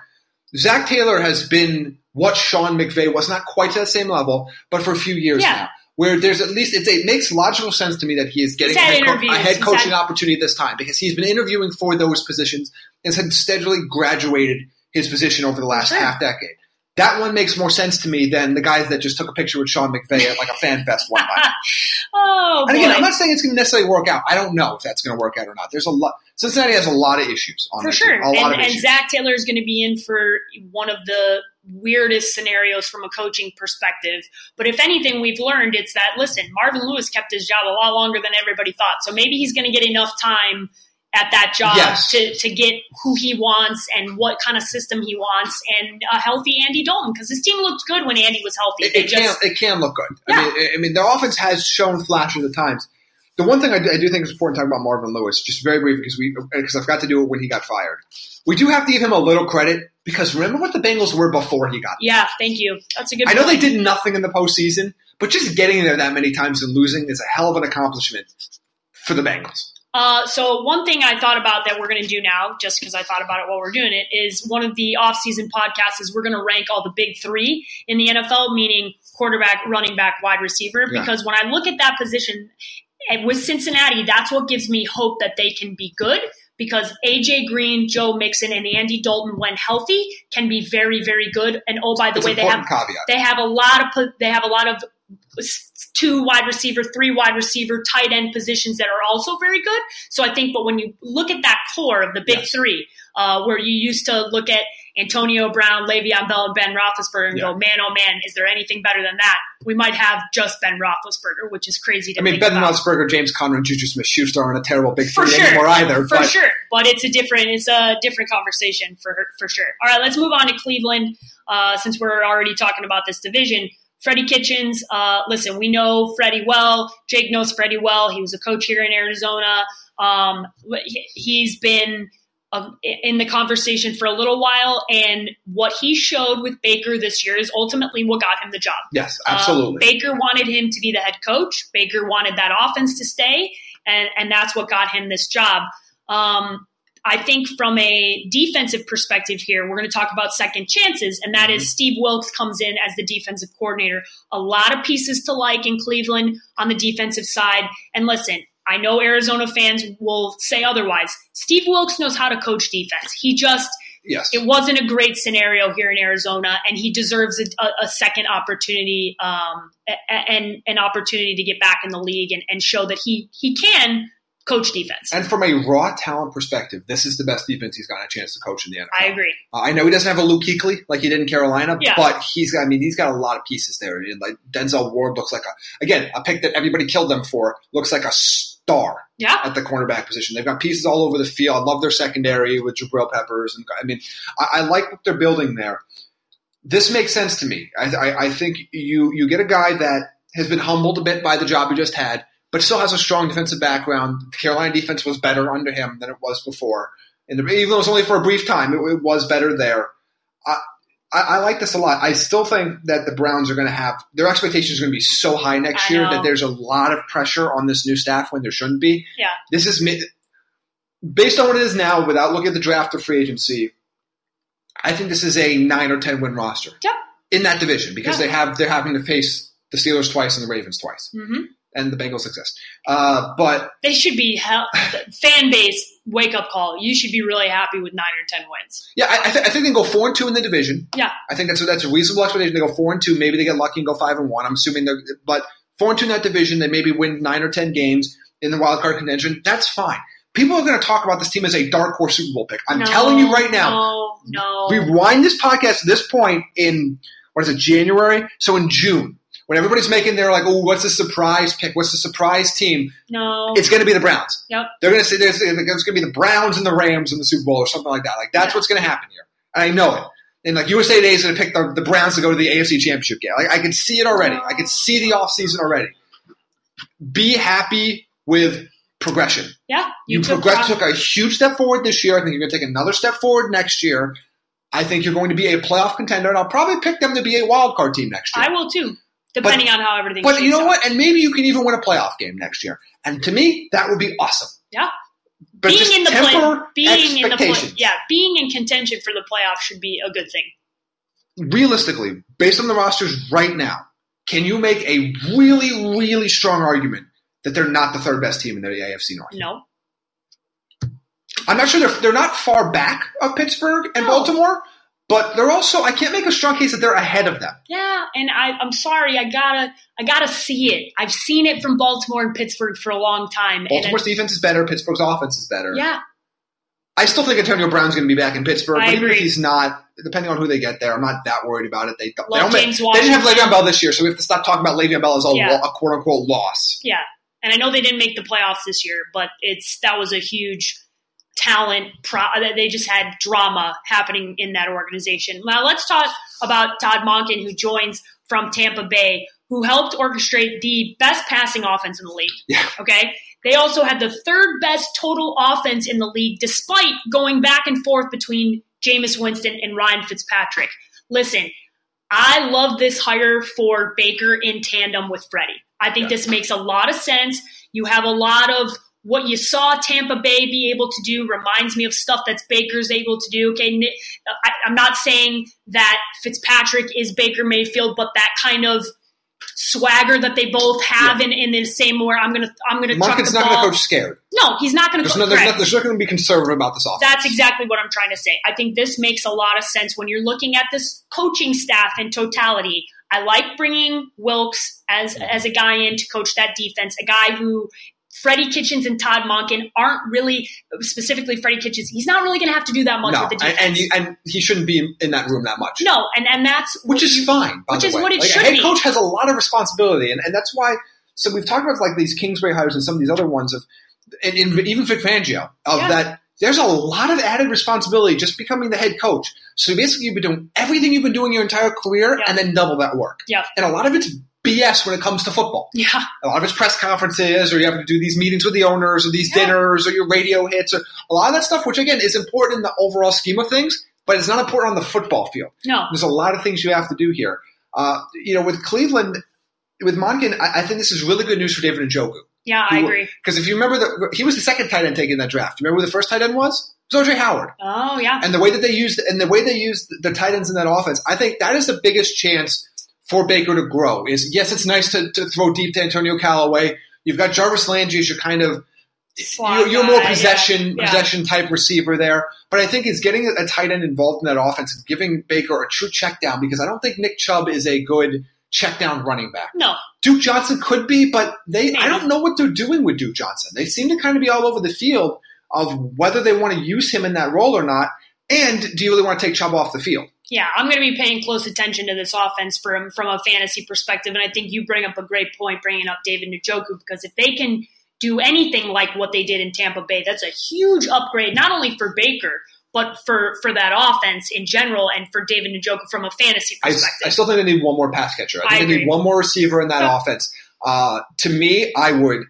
Zac Taylor has been what Sean McVay was not quite to that same level, but for a few years Yeah. now. Where there's at least it's, it makes logical sense to me that he is getting a head, co- a head coaching had- opportunity this time because he's been interviewing for those positions and has steadily graduated his position over the last Sure. half decade. That one makes more sense to me than the guys that just took a picture with Sean McVay at like a fan fest one time. oh And again, boy. I'm not saying it's going to necessarily work out. I don't know if that's going to work out or not. There's a lot. Cincinnati has a lot of issues on for sure. team, a lot And, of and. Zac Taylor is going to be in for one of the weirdest scenarios from a coaching perspective. But if anything, we've learned it's that listen, Marvin Lewis kept his job a lot longer than everybody thought. So maybe he's going to get enough time at that job Yes. to, to get who he wants and what kind of system he wants and a healthy Andy Dalton because his team looked good when Andy was healthy. it, it just- can it can look good. Yeah. I mean, I- mean, their offense has shown flashes at times. The one thing I do, I do think is important to talk about Marvin Lewis, just very briefly, because we because I forgot to do it when he got fired. We do have to give him a little credit because remember what the Bengals were before he got. There. Yeah, thank you. That's a good. I know they did nothing in the postseason, but just getting there that many times and losing is a hell of an accomplishment for the Bengals. Uh, so one thing I thought about that we're going to do now, just because I thought about it while we're doing it, is one of the off-season podcasts is we're going to rank all the big three in the NFL, meaning quarterback, running back, wide receiver. Yeah. Because when I look at that position with Cincinnati, that's what gives me hope that they can be good. Because AJ Green, Joe Mixon, and Andy Dalton, when healthy, can be very, very good. And oh, by the It's way, they have caveat. they have a lot of they have a lot of two wide receiver, three wide receiver, tight end positions that are also very good. So I think, but when you look at that core of the big Yes. three, uh, where you used to look at Antonio Brown, Le'Veon Bell, and Ben Roethlisberger and Yeah. go, man, oh man, is there anything better than that? We might have just Ben Roethlisberger, which is crazy to I mean, Ben about. Roethlisberger, James Conner, and Juju Smith-Schuster aren't a terrible big three sure. anymore either. for but sure. But it's a different it's a different conversation for for sure. All right, let's move on to Cleveland uh, since we're already talking about this division. Freddie Kitchens, uh, listen, we know Freddie well. Jake knows Freddie well. He was a coach here in Arizona. Um, he- he's been in the conversation for a little while, and what he showed with Baker this year is ultimately what got him the job. yes, Um, absolutely. Baker wanted him to be the head coach. Baker wanted that offense to stay, and and that's what got him this job. Um, I think from a defensive perspective here, we're going to talk about second chances, and that is Steve Wilks comes in as the defensive coordinator. A lot of pieces to like in Cleveland on the defensive side. And listen, I know Arizona fans will say otherwise. Steve Wilks knows how to coach defense. He just Yes. it wasn't a great scenario here in Arizona, and he deserves a, a, second opportunity um, and an opportunity to get back in the league and, and show that he he can coach defense. And from a raw talent perspective, this is the best defense he's gotten a chance to coach in the NFL. I agree. Uh, I know he doesn't have a Luke Kuechly like he did in Carolina, Yeah. but he's got. I mean, he's got a lot of pieces there. Like Denzel Ward looks like a again a pick that everybody killed them for. Looks like a star Yeah, at the cornerback position. They've got pieces all over the field. I love their secondary with Jabril Peppers, and I mean, I, I like what they're building there. This makes sense to me. I, I, I think you you get a guy that has been humbled a bit by the job he just had, but still has a strong defensive background. The Carolina defense was better under him than it was before, and even though it was only for a brief time, it, it was better there. I, I, I like this a lot. I still think that the Browns are going to have their expectations are going to be so high next I year know. that there's a lot of pressure on this new staff when there shouldn't be. yeah. This is based on what it is now, without looking at the draft or free agency. I think this is a nine or ten win roster Yep. in that division because Yeah. they have they're having to face the Steelers twice and the Ravens twice, hmm and the Bengals exist. Uh, but They should be fan base wake up call. You should be really happy with nine or ten wins. yeah, I, I, th- I think they can go four and two in the division. Yeah. I think that's a, that's a reasonable expectation. They go four and two. Maybe they get lucky and go five and one. I'm assuming they're but four and two in that division. They maybe win nine or ten games in the wild card contention. That's fine. People are going to talk about this team as a dark horse Super Bowl pick. I'm No, telling you right now. No, no. rewind this podcast to this point in what is it January? So in June, when everybody's making their like, oh, what's the surprise pick? What's the surprise team? no. It's going to be the Browns. Yep. They're going to say there's, it's going to be the Browns and the Rams in the Super Bowl or something like that. Like that's Yeah. what's going to happen here, I know it. And like USA Today is going to pick the, the Browns to go to the AFC Championship game. Like I can see it already. I can see the offseason already. Be happy with progression. yeah. You, took progress, took a huge step forward this year. I think you're going to take another step forward next year. I think you're going to be a playoff contender, and I'll probably pick them to be a wild card team next year. I will too, depending on how everything. but you know out. what? And maybe you can even win a playoff game next year. And to me, that would be awesome. Yeah. But being in the play, being in the play, yeah, being in contention for the playoffs should be a good thing. Realistically, based on the rosters right now, can you make a really, really strong argument that they're not the third best team in the AFC North? No, I'm not sure they're they're not far back of Pittsburgh and No. Baltimore, but they're also I can't make a strong case that they're ahead of them. yeah, and I, I'm sorry, I gotta, I gotta see it. I've seen it from Baltimore and Pittsburgh for a long time. Baltimore's defense is better. Pittsburgh's offense is better. Yeah, I still think Antonio Brown's going to be back in Pittsburgh, I but even if he's not, depending on who they get there, I'm not that worried about it. They, they, don't make- they didn't have. Le'Veon Bell this year, so we have to stop talking about Le'Veon Bell as a, Yeah. a quote unquote loss. yeah. And I know they didn't make the playoffs this year, but it's that was a huge talent. Pro- they just had drama happening in that organization. Now let's talk about Todd Monken, who joins from Tampa Bay, who helped orchestrate the best passing offense in the league. Yeah. Okay. They also had the third best total offense in the league, despite going back and forth between Jameis Winston and Ryan Fitzpatrick. Listen, I love this hire for Baker in tandem with Freddie. I think Yeah. this makes a lot of sense. You have a lot of what you saw Tampa Bay be able to do reminds me of stuff that's Baker's able to do. Okay, I, I'm not saying that Fitzpatrick is Baker Mayfield, but that kind of swagger that they both have in, in the same where I'm gonna I'm gonna Monken's not ball. to coach scared. No, he's not gonna. There's co- no, there's, not, there's not to be conservative about this offense. That's exactly what I'm trying to say. I think this makes a lot of sense when you're looking at this coaching staff in totality. I like bringing Wilks as as a guy in to coach that defense, a guy who Freddie Kitchens and Todd Monken aren't really specifically Freddie Kitchens. He's not really going to have to do that much no, with the and, defense. and, you, and he shouldn't be in that room that much. no, and and that's which is you- fine. By which is way. what it like, should a head be. coach has a lot of responsibility, and, and that's why. So we've talked about like these Kingsbury hires and some of these other ones of, and, and even Vic Fangio of Yeah. that. There's a lot of added responsibility just becoming the head coach. So basically, you've been doing everything you've been doing your entire career, Yeah. and then double that work. Yeah. And a lot of it's BS when it comes to football. Yeah, A lot of it's press conferences, or you have to do these meetings with the owners, or these Yeah. dinners, or your radio hits, or a lot of that stuff. Which again is important in the overall scheme of things, but it's not important on the football field. no, There's a lot of things you have to do here. Uh, you know, with Cleveland, with Monken, I, I think this is really good news for David and Njoku. yeah, I agree. Because if you remember, the, he was the second tight end taken in that draft. Remember who the first tight end was? It was OJ Howard. Oh yeah. And the way that they used and the way they used the tight ends in that offense, I think that is the biggest chance for Baker to grow. Is yes, it's nice to, to throw deep to Antonio Callaway. You've got Jarvis Landry as your kind of you're, you're more possession yeah. Yeah. possession type receiver there. But I think it's getting a tight end involved in that offense and giving Baker a true check down because I don't think Nick Chubb is a good check down running back. No. Duke Johnson could be, but they Maybe. I don't know what they're doing with Duke Johnson. They seem to kind of be all over the field of whether they want to use him in that role or not. And do you really want to take Chubb off the field? Yeah, I'm going to be paying close attention to this offense from from a fantasy perspective, and I think you bring up a great point, bringing up David Njoku, because if they can do anything like what they did in Tampa Bay, that's a huge upgrade, not only for Baker but for for that offense in general, and for David Njoku from a fantasy perspective. I still think they need one more pass catcher. I I think they need one more receiver in that offense. Uh, to me, I would.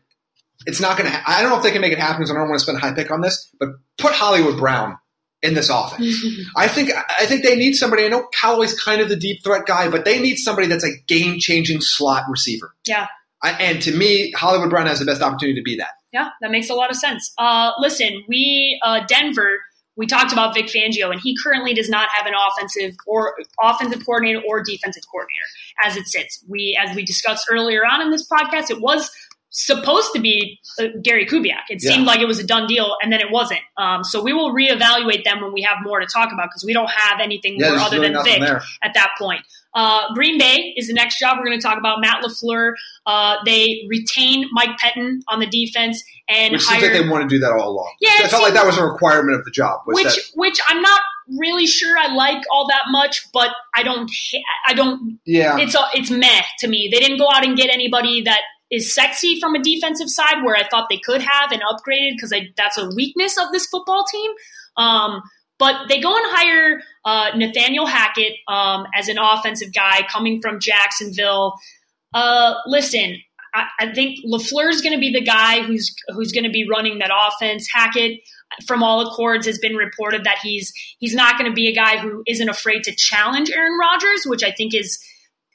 It's not going to. Ha- I don't know if they can make it happen because I don't want to spend a high pick on this. But put Hollywood Brown in this offense. I think. I think they need somebody. I know Callaway's kind of the deep threat guy, but they need somebody that's a game changing slot receiver. yeah. I, and to me, Hollywood Brown has the best opportunity to be that. Yeah, that makes a lot of sense. Uh, listen, we uh, Denver. We talked about Vic Fangio, and he currently does not have an offensive or offensive coordinator or defensive coordinator as it sits. We, as we discussed earlier on in this podcast, it was supposed to be uh, Gary Kubiak. It Yeah. seemed like it was a done deal, and then it wasn't. Um, so we will reevaluate them when we have more to talk about because we don't have anything Yeah, more other really than Vic there. at that point. Uh, Green Bay is the next job we're going to talk about. Matt LaFleur. Uh, they retain Mike Pettine on the defense and Which seems like they want to do that all along. Yeah, I felt like that was a requirement of the job. Which that, which I'm not really sure I like all that much, but I don't I don't yeah, it's a, it's meh to me. They didn't go out and get anybody that is sexy from a defensive side where I thought they could have and upgraded because that's a weakness of this football team. Um, but they go and hire uh, Nathaniel Hackett um, as an offensive guy coming from Jacksonville. Uh, listen, I, I think LaFleur is going to be the guy who's who's going to be running that offense. Hackett, from all accords, has been reported that he's he's not going to be a guy who isn't afraid to challenge Aaron Rodgers, which I think is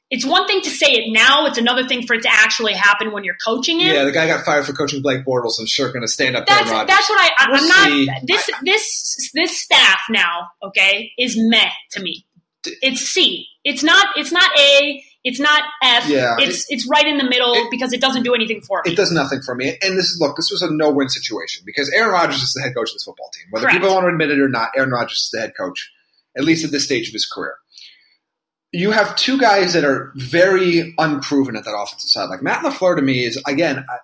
it's one thing to say it now; it's another thing for it to actually happen when you're coaching him. yeah, the guy got fired for coaching Blake Bortles. I'm sure going to stand up to That's that's what I, I We'll I'm not. see. This this this staff now, okay, is meh to me. It's C. It's not. It's not A. It's not F. Yeah, it's it's right in the middle it- because it doesn't do anything for me. It does nothing for me. And this is look, this was a no-win situation because Aaron Rodgers is the head coach of this football team. Whether Correct. people want to admit it or not, Aaron Rodgers is the head coach, at least at this stage of his career. You have two guys that are very unproven at that offensive side. Like Matt LaFleur to me is again, I-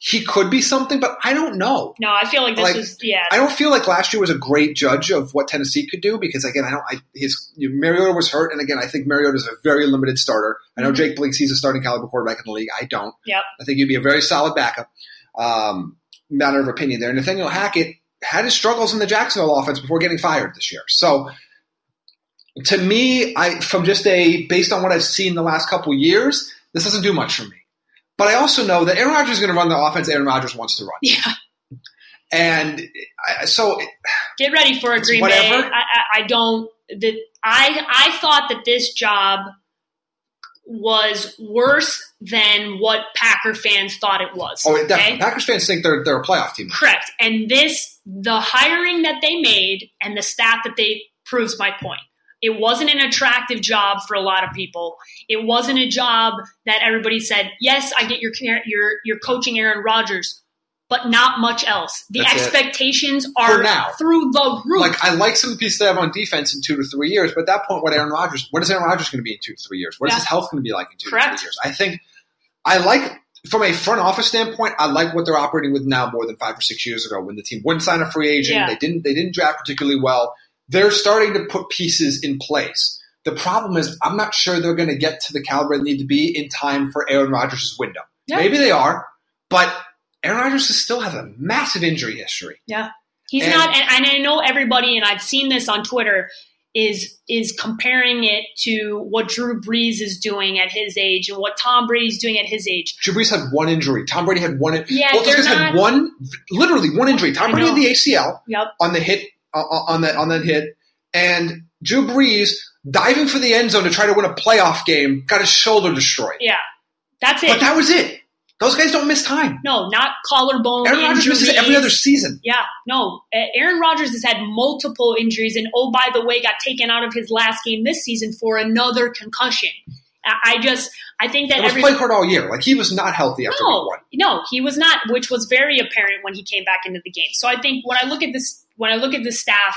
he could be something, but I don't know. no, I feel like this Like, was yeah. I don't feel like last year was a great judge of what Tennessee could do because again, I don't. I, his Mariota was hurt, and again, I think Mariota is a very limited starter. I know Mhm. Jake thinks he's a starting caliber quarterback in the league. I don't. Yep. I think he'd be a very solid backup. Um, matter of opinion there. Nathaniel Hackett had his struggles in the Jacksonville offense before getting fired this year. So to me, I from just a based on what I've seen the last couple years, this doesn't do much for me. But I also know that Aaron Rodgers is going to run the offense Aaron Rodgers wants to run. yeah. And I, so Get ready for a Green whatever. Bay. I, I, I don't. That I I thought that this job was worse than what Packer fans thought it was. Oh, definitely. okay? Packers fans think they're they're a playoff team. Correct. And this, the hiring that they made and the staff that they proves my point. It wasn't an attractive job for a lot of people. It wasn't a job that everybody said, "Yes, I get your your you're coaching Aaron Rodgers, but not much else." The That's it. expectations are now. through the roof. Like I like some of the pieces they have on defense in two to three years, but at that point, what Aaron Rodgers, what is Aaron Rodgers going to be in two to three years? What is Yeah. his health going to be like in two to three years? I think I like from a front office standpoint, I like what they're operating with now more than five or six years ago when the team wouldn't sign a free agent. Yeah. They didn't they didn't draft particularly well. They're starting to put pieces in place. The problem is I'm not sure they're going to get to the caliber they need to be in time for Aaron Rodgers' window. Yeah. Maybe they are, but Aaron Rodgers still has a massive injury history. Yeah. He's And- not, and, I know everybody, and I've seen this on Twitter, is is comparing it to what Drew Brees is doing at his age and what Tom Brady's doing at his age. Drew Brees had one injury. Tom Brady had one. Yeah, both those they're guys had not- one, literally one injury. Tom Brady had the ACL Yep. on the hit on that on that hit, and Drew Brees diving for the end zone to try to win a playoff game got his shoulder destroyed. Yeah. That's it. But that was it. Those guys don't miss time. No, not collarbone Aaron Rodgers misses every other season. Yeah, no. Aaron Rodgers has had multiple injuries, and oh, by the way, got taken out of his last game this season for another concussion. I just, I think that It was every played hard all year. Like he was not healthy after no, one. no, he was not, which was very apparent when he came back into the game. So I think when I look at this, when I look at the staff,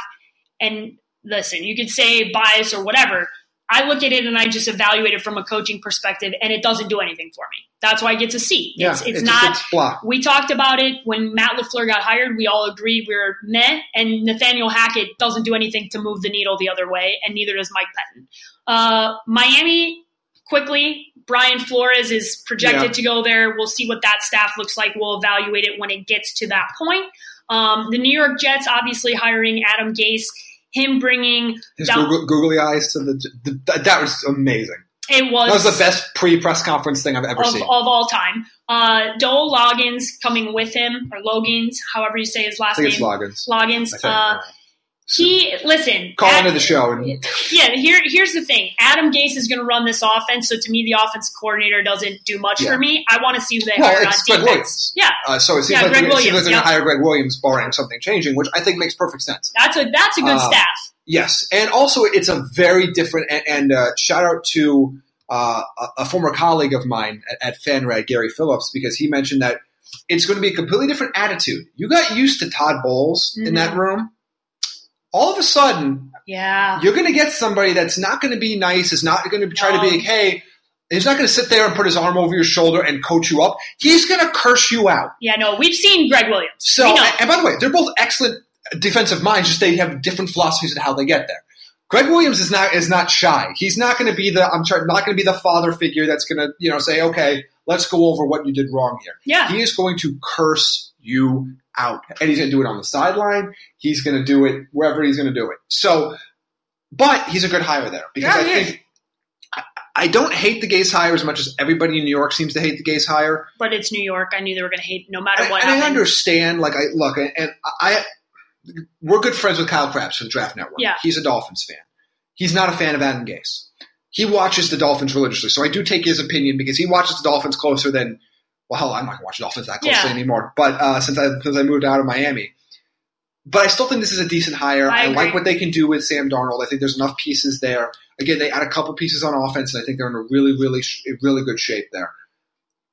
and listen, you could say bias or whatever. I look at it and I just evaluate it from a coaching perspective, and it doesn't do anything for me. That's why I get to see. Yeah, It's, it's, a- not. We talked about it when Matt LaFleur got hired. We all agreed we are meh, and Nathaniel Hackett doesn't do anything to move the needle the other way, and neither does Mike Pettine. Uh, Miami, quickly, Brian Flores is projected Yeah. to go there. We'll see what that staff looks like. We'll evaluate it when it gets to that point. Um, the New York Jets, obviously hiring Adam Gase, him bringing His down- Google, googly eyes to the, the that, was amazing. it was That was the best pre press conference thing I've ever of, seen. of all time. Uh, Dowell Loggins coming with him, or Logins, however you say his I last think name. it's Loggins. Loggins. Uh, he listen. Call Ad- into the show and Yeah, here here's the thing. Adam Gase is going to run this offense, so to me, the offensive coordinator doesn't do much Yeah. for me. I want to see who they well, hire on Gregg defense. Williams. Yeah, Uh, so it seems Yeah, like, Gregg they're, it seems like Williams, they're going to hire Gregg Williams, barring something changing, which I think makes perfect sense. that's a that's a good Uh, staff. Yes, and also it's a very different. And, and uh, shout out to uh, a, a former colleague of mine at, at FanRag, Gary Phillips, because he mentioned that it's going to be a completely different attitude. You got used to Todd Bowles in that room. All of a sudden, Yeah, you're going to get somebody that's not going to be nice, is not going to try to be like, hey, he's not going to sit there and put his arm over your shoulder and coach you up. He's going to curse you out. yeah. No, we've seen Gregg Williams. So, and, by the way, they're both excellent defensive minds. Just they have different philosophies of how they get there. Gregg Williams is not is not shy. He's not going to be the I'm trying not going to be the father figure that's going to you know say okay let's go over what you did wrong here. yeah, He is going to curse you out, and he's going to do it on the sideline. He's going to do it wherever he's going to do it. So, but he's a good hire there because Yeah, I is. think. I- don't hate the Gase hire as much as everybody in New York seems to hate the Gase hire. but it's New York. I knew they were going to hate no matter And, what and I understand, like, I look, and and I, we're good friends with Kyle Crabbs from Draft Network. Yeah. he's a Dolphins fan. He's not a fan of Adam Gase. He watches the Dolphins religiously, so I do take his opinion because he watches the Dolphins closer than. Well, hell, I'm not going to watch the Dolphins that closely Yeah. anymore. But uh, since I since I moved out of Miami, but I still think this is a decent hire. I I, like what they can do with Sam Darnold. I think there's enough pieces there. Again, they add a couple pieces on offense, and I think they're in a really, really, really good shape there.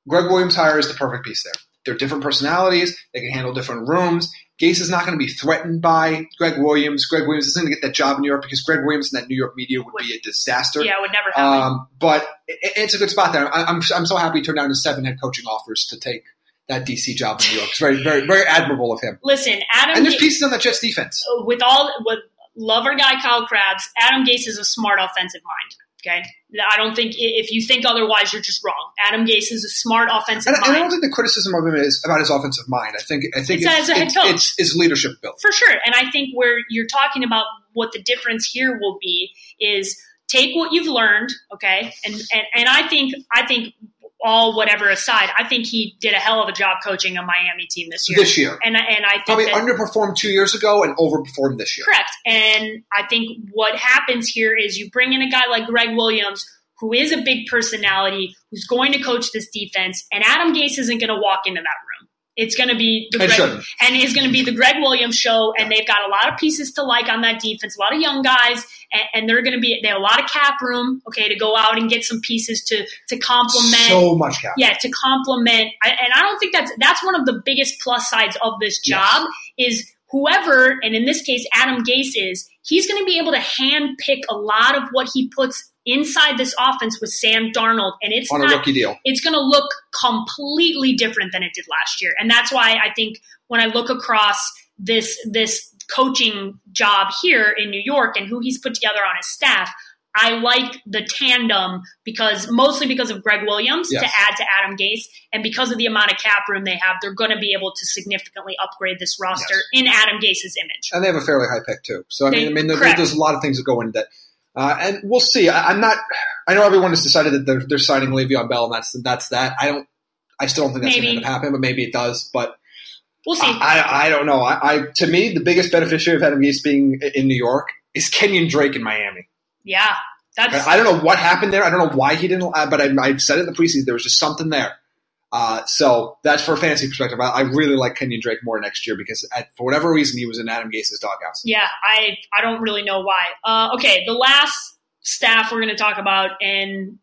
Gregg Williams hire is the perfect piece there. They're different personalities. They can handle different rooms. Gase is not going to be threatened by Gregg Williams. Gregg Williams isn't going to get that job in New York because Gregg Williams in that New York media would be a disaster. yeah, it would never happen. Um, but it, it's a good spot there. I, I'm I'm so happy he turned down his seven head coaching offers to take that DC job in New York. It's very very very admirable of him. Listen, Adam. And there's pieces on the Jets defense. with all with love our guy Kyle Crabbs, Adam Gase is a smart offensive mind. Okay, I don't think if you think otherwise, you're just wrong. Adam Gase is a smart offensive And, and I don't think the criticism of him is about his offensive mind. I think I think It's as a head it's, coach. it's his leadership built for sure. And I think where you're talking about what the difference here will be is take what you've learned, okay, and and, and I think I think all whatever aside, I think he did a hell of a job coaching a Miami team this year. This year. and I- and I think Probably that, underperformed two years ago and overperformed this year. Correct. And I think what happens here is you bring in a guy like Gregg Williams, who is a big personality, who's going to coach this defense, and Adam Gase isn't going to walk into that room. It's going to be the Gregg, and it's going to be the Gregg Williams show, and they've got a lot of pieces to like on that defense, a lot of young guys, and, and they're going to be they have a lot of cap room, okay, to go out and get some pieces to to complement. So much cap. yeah to complement. And i don't think that's that's one of the biggest plus sides of this job is whoever and in this case adam gase is he's going to be able to hand pick a lot of what he puts inside this offense with sam darnold and it's on a rookie deal. it's going to look completely different than it did last year and that's why i think when i look across this this coaching job here in new york and who he's put together on his staff I like the tandem because mostly because of Gregg Williams Yes. to add to Adam Gase, and because of the amount of cap room they have, they're going to be able to significantly upgrade this roster Yes. in Adam Gase's image. and they have a fairly high pick too. So I mean, I mean, there, there's a lot of things that go into that, uh, and we'll see. I, I'm not. I know everyone has decided that they're, they're signing Le'Veon Bell, and that's that's that. I don't. I still don't think that's going to happen, but maybe it does. But We'll see. I, I don't know. I, I to me, the biggest beneficiary of Adam Gase being in New York is Kenyon Drake in Miami. yeah, that's I don't know what happened there. I don't know why he didn't. Uh, but I, I said it in the preseason. There was just something there. Uh, so that's for a fantasy perspective. I, I, really like Kenyon Drake more next year because at, for whatever reason he was in Adam Gase's doghouse. Yeah, I I don't really know why. Uh, okay, the last staff we're going to talk about and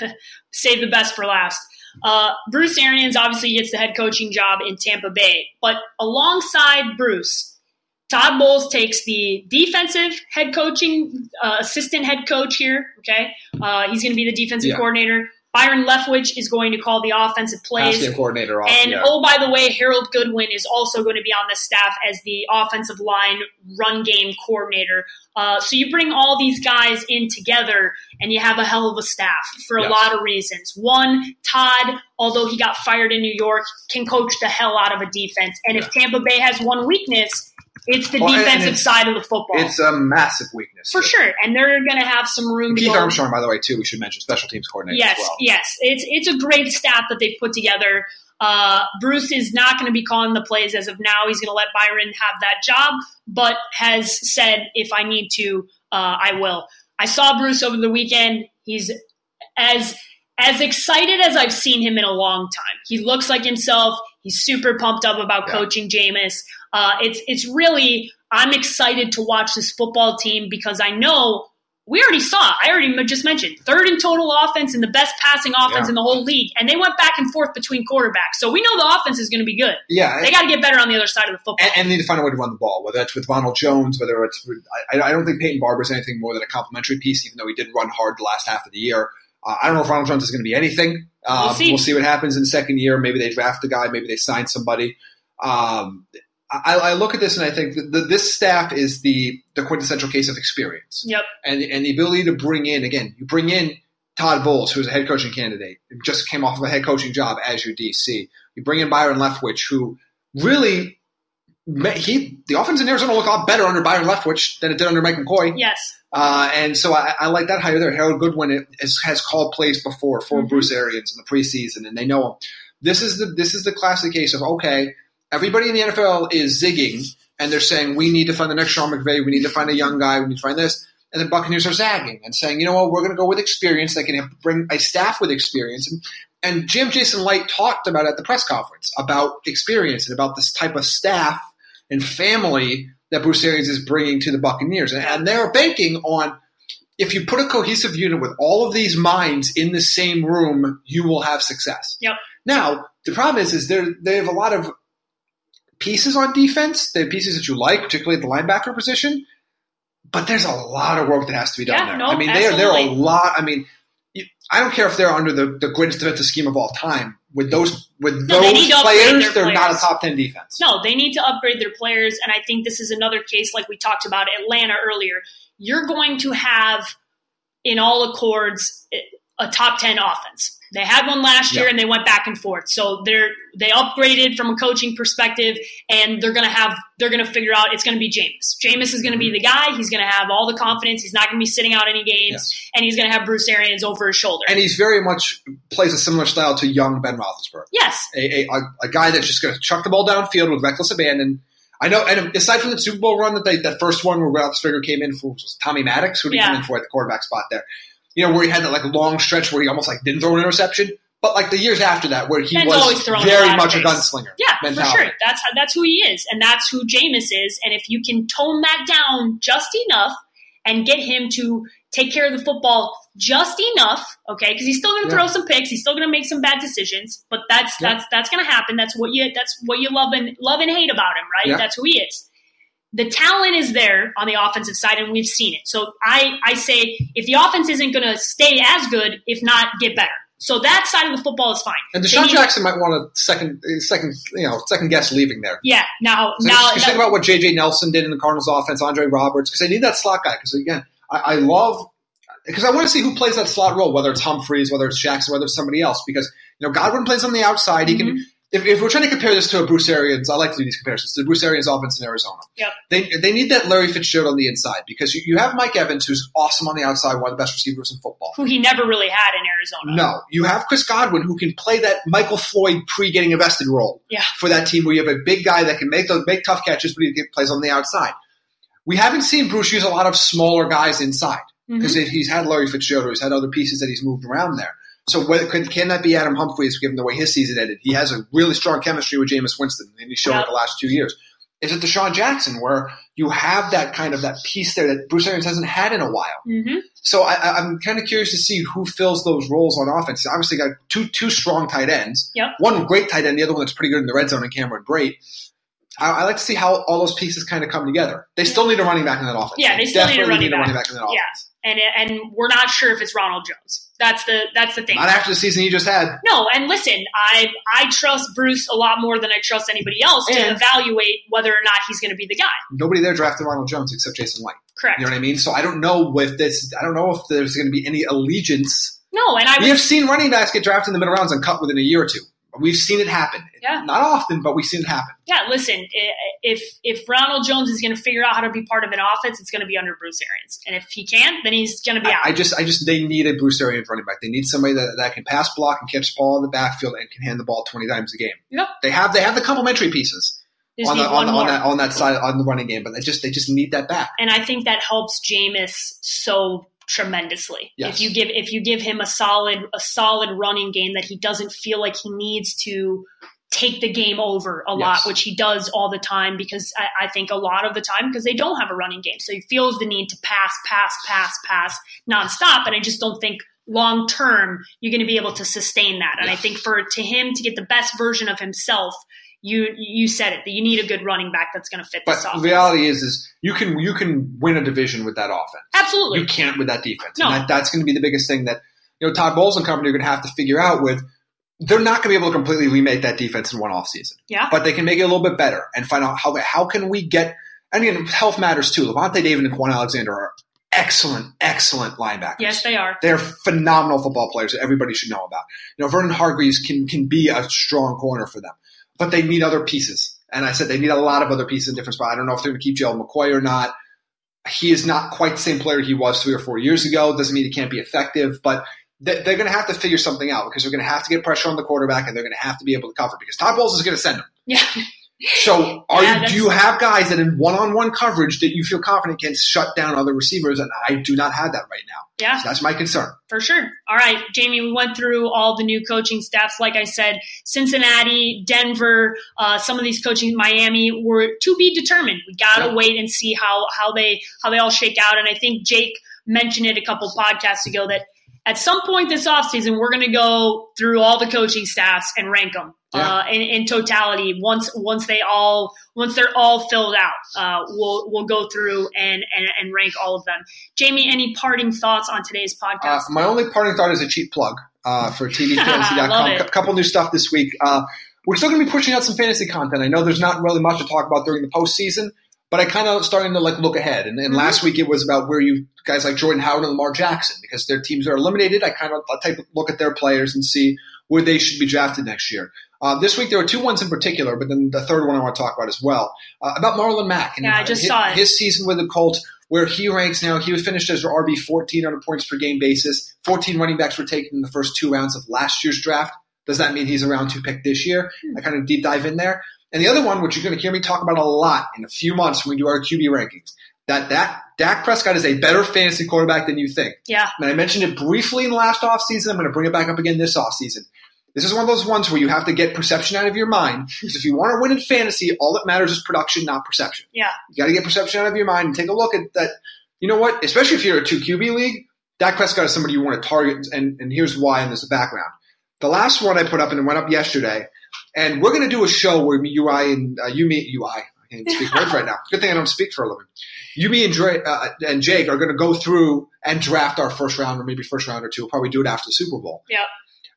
save the best for last. Uh, Bruce Arians obviously gets the head coaching job in Tampa Bay, but alongside Bruce, Todd Bowles takes the defensive head coaching uh, assistant head coach here. Okay, uh, he's going to be the defensive yeah. coordinator. Byron Leftwich is going to call the offensive plays. Pass coordinator off, and yeah. oh, by the way, Harold Goodwin is also going to be on the staff as the offensive line run game coordinator. Uh, so you bring all these guys in together, and you have a hell of a staff for a yes. lot of reasons. One, Todd, although he got fired in New York, can coach the hell out of a defense. And yeah. if Tampa Bay has one weakness, it's the well, defensive it's, side of the football. It's a massive weakness for sure, and they're going to have some room. Keith Armstrong, by the way, too. We should mention special teams coordinator. Yes, well. yes, it's it's a great staff that they've put together. Uh, Bruce is not going to be calling the plays as of now. He's going to let Byron have that job, but has said if I need to, uh, I will. I saw Bruce over the weekend. He's as as excited as I've seen him in a long time. He looks like himself. He's super pumped up about yeah. coaching Jameis. Uh, it's it's really I'm excited to watch this football team because I know we already saw. I already just mentioned third in total offense and the best passing offense yeah. in the whole league, and they went back and forth between quarterbacks. So we know the offense is going to be good. Yeah, they got to get better on the other side of the football, and, and, need to find a way to run the ball. Whether it's with Ronald Jones, whether it's I, I don't think Peyton Barber is anything more than a complimentary piece, even though he did run hard the last half of the year. Uh, I don't know if Ronald Jones is going to be anything. We'll, see. we'll see what happens in the second year. Maybe they draft a guy. Maybe they sign somebody. Um, I, I, look at this and I think that this staff is the, the quintessential case of experience. Yep. And, and the ability to bring in, again, you bring in Todd Bowles, who's a head coaching candidate, just came off of a head coaching job as your DC. You bring in Byron Leftwich, who really he the offense in Arizona looked a lot better under Byron Leftwich than it did under Mike McCoy. Yes. Uh, and so I, I, like that hire there. Harold Goodwin has, has called plays before for mm-hmm. Bruce Arians in the preseason, and they know him. This is the this is the classic case of okay, everybody in the NFL is zigging and they're saying we need to find the next Sean McVay, we need to find a young guy, we need to find this. And the Buccaneers are zagging and saying, you know what, we're going to go with experience. They can bring a staff with experience. And, and Jim Jason Licht talked about at the press conference about experience and about this type of staff and family that Bruce Arians is bringing to the Buccaneers. And, they're banking on if you put a cohesive unit with all of these minds in the same room, you will have success. Yep. Now, the problem is, is they have a lot of pieces on defense. They have pieces that you like, particularly at the linebacker position. But there's a lot of work that has to be done yeah, there. No, I mean, they're they're a lot. I mean, I don't care if they're under the, the greatest defensive scheme of all time. With those with no, those they players, they're players. not a top ten defense. No, they need to upgrade their players, and I think this is another case like we talked about Atlanta earlier. You're going to have, in all accords, a top ten offense. They had one last year and they went back and forth. So they're they upgraded from a coaching perspective and they're gonna have they're gonna figure out it's gonna be Jameis. Jameis is gonna be mm-hmm. the guy. He's gonna have all the confidence. He's not gonna be sitting out any games, yes. and he's gonna have Bruce Arians over his shoulder. And he's very much plays a similar style to young Ben Roethlisberger. Yes, a, a, a guy that's just gonna chuck the ball downfield with reckless abandon. I know, and aside from the Super Bowl run that they that first one where Roethlisberger came in for was Tommy Maddox, who did yeah. come in for at the quarterback spot there you know, where he had that like long stretch where he almost like didn't throw an interception. But like the years after that, where he Ben's was very much a gunslinger. Yeah, mentality. for sure. That's how, that's who he is, and that's who Jameis is. And if you can tone that down just enough and get him to take care of the football just enough, okay? Because he's still going to yeah. throw some picks, he's still going to make some bad decisions, but that's yeah. that's that's going to happen. That's what you that's what you love and love and hate about him, right? Yeah. That's who he is the talent is there on the offensive side, and we've seen it. So I, I say if the offense isn't going to stay as good, if not get better. So that side of the football is fine. And DeSean Jackson might want to second, second, you know, second guess leaving there. Yeah. Now, so now, just think about what J.J. Nelson did in the Cardinals' offense, Andre Roberts, because they need that slot guy. Because again, I, I love because I want to see who plays that slot role, whether it's Humphries, whether it's Jackson, whether it's somebody else. Because you know, Godwin plays on the outside; he mm-hmm. If, if, we're trying to compare this to a Bruce Arians, I like to do these comparisons to Bruce Arians offense in Arizona. Yep. They, they need that Larry Fitzgerald on the inside because you, you have Mike Evans, who's awesome on the outside, one of the best receivers in football. Who he never really had in Arizona. No. You have Chris Godwin, who can play that Michael Floyd pre getting invested role yeah. for that team where you have a big guy that can make those make tough catches, but he plays on the outside. We haven't seen Bruce use a lot of smaller guys inside because mm-hmm. he's had Larry Fitzgerald, he's had other pieces that he's moved around there. So could, can that be Adam Humphries given the way his season ended? He has a really strong chemistry with Jameis Winston, and he showed Yep. it the last two years. Is it DeSean Jackson where you have that kind of that piece there that Bruce Arians hasn't had in a while? hmm So I, I'm kind of curious to see who fills those roles on offense. He's obviously got two two strong tight ends. Yep. One great tight end, the other one that's pretty good in the red zone, and Cameron Brate. I, I like to see how all those pieces kind of come together. They still need a running back in that offense. Yeah, they still need a definitely running back. in that offense. Yeah, and and we're not sure if it's Ronald Jones. That's the that's the thing. Not after the season he just had. No, and listen, I I trust Bruce a lot more than I trust anybody else to evaluate whether or not he's going to be the guy. Nobody there drafted Ronald Jones except Jason White. Correct. You know what I mean? So I don't know if this. I don't know if there's going to be any allegiance. no, and I We would have seen running backs get drafted in the middle rounds and cut within a year or two. We've seen it happen. Yeah. Not often, but we've seen it happen. yeah, listen, if if Ronald Jones is going to figure out how to be part of an offense, it's going to be under Bruce Arians, and if he can't, then he's going to be out. I, I just, I just, they need a Bruce Arians running back. They need somebody that, that can pass block and catch ball in the backfield and can hand the ball twenty times a game. Yep. They have, they have the complementary pieces Just on, the, on, one the, more. on that on that side on the running game, but they just, they just need that back. and I think that helps Jameis so tremendously. Yes. If you give if you give him a solid a solid running game that he doesn't feel like he needs to take the game over a lot, Yes. which he does all the time because I, I think a lot of the time because they don't have a running game. So he feels the need to pass, pass, pass, pass nonstop. And I just don't think long term you're going to be able to sustain that. And I think for to him to get the best version of himself, you you said it that you need a good running back that's going to fit But this the offense. reality is, is you can you can win a division with that offense. Absolutely. You can't with that defense. No. And that, that's going to be the biggest thing that you know Todd Bowles and company are going to have to figure out with. They're not going to be able to completely remake that defense in one offseason. Yeah. But they can make it a little bit better and find out how how can we get and again health matters too. Lavonte David and Kwon Alexander are excellent, excellent linebackers. Yes, they are. They're phenomenal football players that everybody should know about. You know, Vernon Hargreaves can can be a strong corner for them, but they need other pieces. And I said they need a lot of other pieces in different spots. I don't know if they're going to keep Gerald McCoy or not. He is not quite the same player he was three or four years ago. Doesn't mean he can't be effective, but they- they're going to have to figure something out because they're going to have to get pressure on the quarterback and they're going to have to be able to cover because Todd Bowles is going to send them. Yeah. So, are Yeah, you, do you have guys that in one-on-one coverage that you feel confident can shut down other receivers? And I do not have that right now. Yeah. So that's my concern. For sure. All right, Jamie, we went through all the new coaching staffs. Like I said, Cincinnati, Denver, uh, some of these coaching, Miami, were to be determined. We got to Yeah. wait and see how how they how they all shake out. And I think Jake mentioned it a couple podcasts ago that at some point this offseason, we're going to go through all the coaching staffs and rank them Yeah. uh, in, in totality. Once once they all once they're all filled out, uh, we'll we'll go through and, and and rank all of them. Jamie, any parting thoughts on today's Uh, podcast? my only parting thought is a cheap plug uh, for it. A couple new stuff this week. Uh, we're still going to be pushing out some fantasy content. I know there's not really much to talk about during the postseason, but I kind of starting to like look ahead. And, and last week it was about where you guys like Jordan Howard and Lamar Jackson because their teams are eliminated. I kind of take a look at their players and see where they should be drafted next year. Uh, this week there were two ones in particular, but then the third one I want to talk about as well uh, about Marlon Mack. And Yeah, I just his, saw it. his season with the Colts, where he ranks now. He was finished as RB 14 on a points per game basis. 14 running backs were taken in the first two rounds of last year's draft. Does that mean he's a round two pick this year? Hmm. I kind of deep dive in there. And the other one, which you're going to hear me talk about a lot in a few months when we do our QB rankings, that that Dak Prescott is a better fantasy quarterback than you think. yeah. And I mentioned it briefly in the last offseason. I'm going to bring it back up again this offseason. This is one of those ones where you have to get perception out of your mind. Because if you want to win in fantasy, all that matters is production, not perception. Yeah. You got to get perception out of your mind and take a look at that. You know what? Especially if you're a two QB league, Dak Prescott is somebody you want to target. And, and here's why, and there's a background. The last one I put up, and it went up yesterday, and we're going to do a show where me, UI, and uh, you, me, UI, I can't speak words right now. Good thing I don't speak for a living. You, me, and, Dre, uh, and Jake are going to go through and draft our first round, or maybe first round or two. We'll probably do it after the Super Bowl. Yep.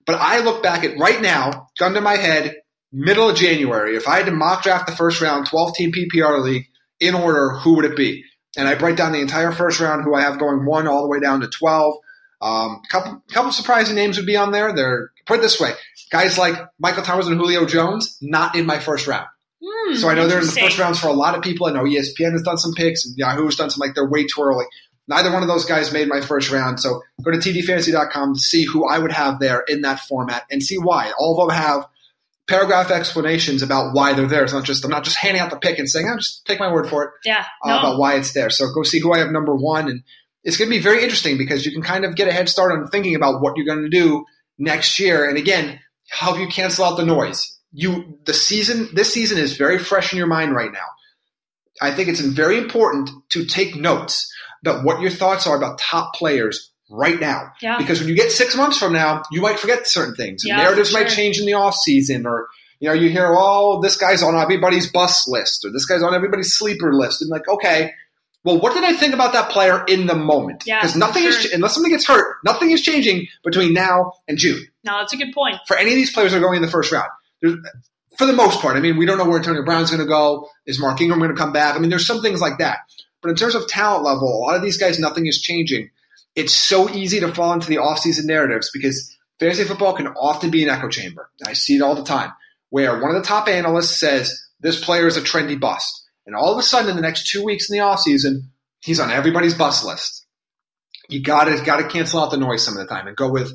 But I look back at right now, gun to my head, middle of January. If I had to mock draft the first round, 12 team PPR league in order, who would it be? And I break down the entire first round, who I have going one all the way down to 12. Um, couple, couple surprising names would be on there. They're put it this way: guys like Michael Thomas and Julio Jones, not in my first round. Hmm, So I know they're in the first rounds for a lot of people. I know ESPN has done some picks and Yahoo has done some like they're way too early. Neither one of those guys made my first round. So go to tdfantasy.com to see who I would have there in that format and see why. All of them have paragraph explanations about why they're there. It's not just I'm not just handing out the pick and saying, "I'm "Oh, just take my word for it." Yeah. uh, No. about why it's there. So go see who I have number one, and it's going to be very interesting because you can kind of get a head start on thinking about what you're going to do next year. And again, help you cancel out the noise. You the season this season is very fresh in your mind right now. I think it's very important to take notes about what your thoughts are about top players right now. Yeah. Because when you get six months from now, you might forget certain things. Yeah, Narratives for might change in the off season or you know, you hear, oh, this guy's on everybody's bus list or this guy's on everybody's sleeper list. And like, okay, well, what did I think about that player in the moment? Yeah, Because nothing for is, unless somebody gets hurt, nothing is changing between now and June No, that's a good point. for any of these players that are going in the first round. For the most part, I mean, we don't know where Antonio Brown's going to go. Is Mark Ingram going to come back? I mean, there's some things like that. But in terms of talent level, a lot of these guys, nothing is changing. It's so easy to fall into the offseason narratives because fantasy football can often be an echo chamber. I see it all the time where one of the top analysts says this player is a trendy bust. And all of a sudden, in the next two weeks in the offseason, he's on everybody's bust list. You gotta gotta cancel out the noise some of the time and go with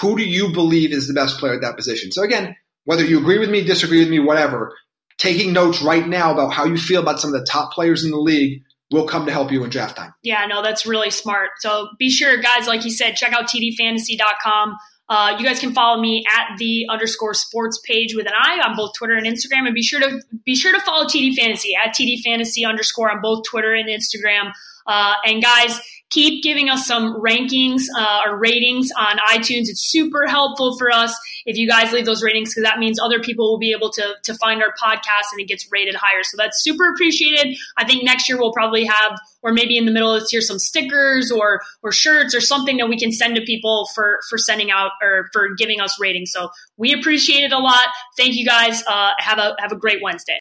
who do you believe is the best player at that position. So again, whether you agree with me, disagree with me, whatever, taking notes right now about how you feel about some of the top players in the league will come to help you in draft time. Yeah, no, that's really smart. So be sure, guys, like you said, check out tdfantasy.com. Uh, you guys can follow me at the underscore sports page with an I on both Twitter and Instagram, and be sure to be sure to follow TD Fantasy at TD Fantasy underscore on both Twitter and Instagram. Uh, and guys, keep giving us some rankings uh, or ratings on iTunes. It's super helpful for us if you guys leave those ratings because that means other people will be able to to find our podcast and it gets rated higher. So that's super appreciated. I think next year we'll probably have, or maybe in the middle of this year, some stickers or or shirts or something that we can send to people for for sending out or for giving us ratings. So we appreciate it a lot. Thank you guys. Uh, have a have a great Wednesday.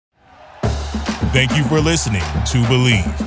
Thank you for listening to Bleav.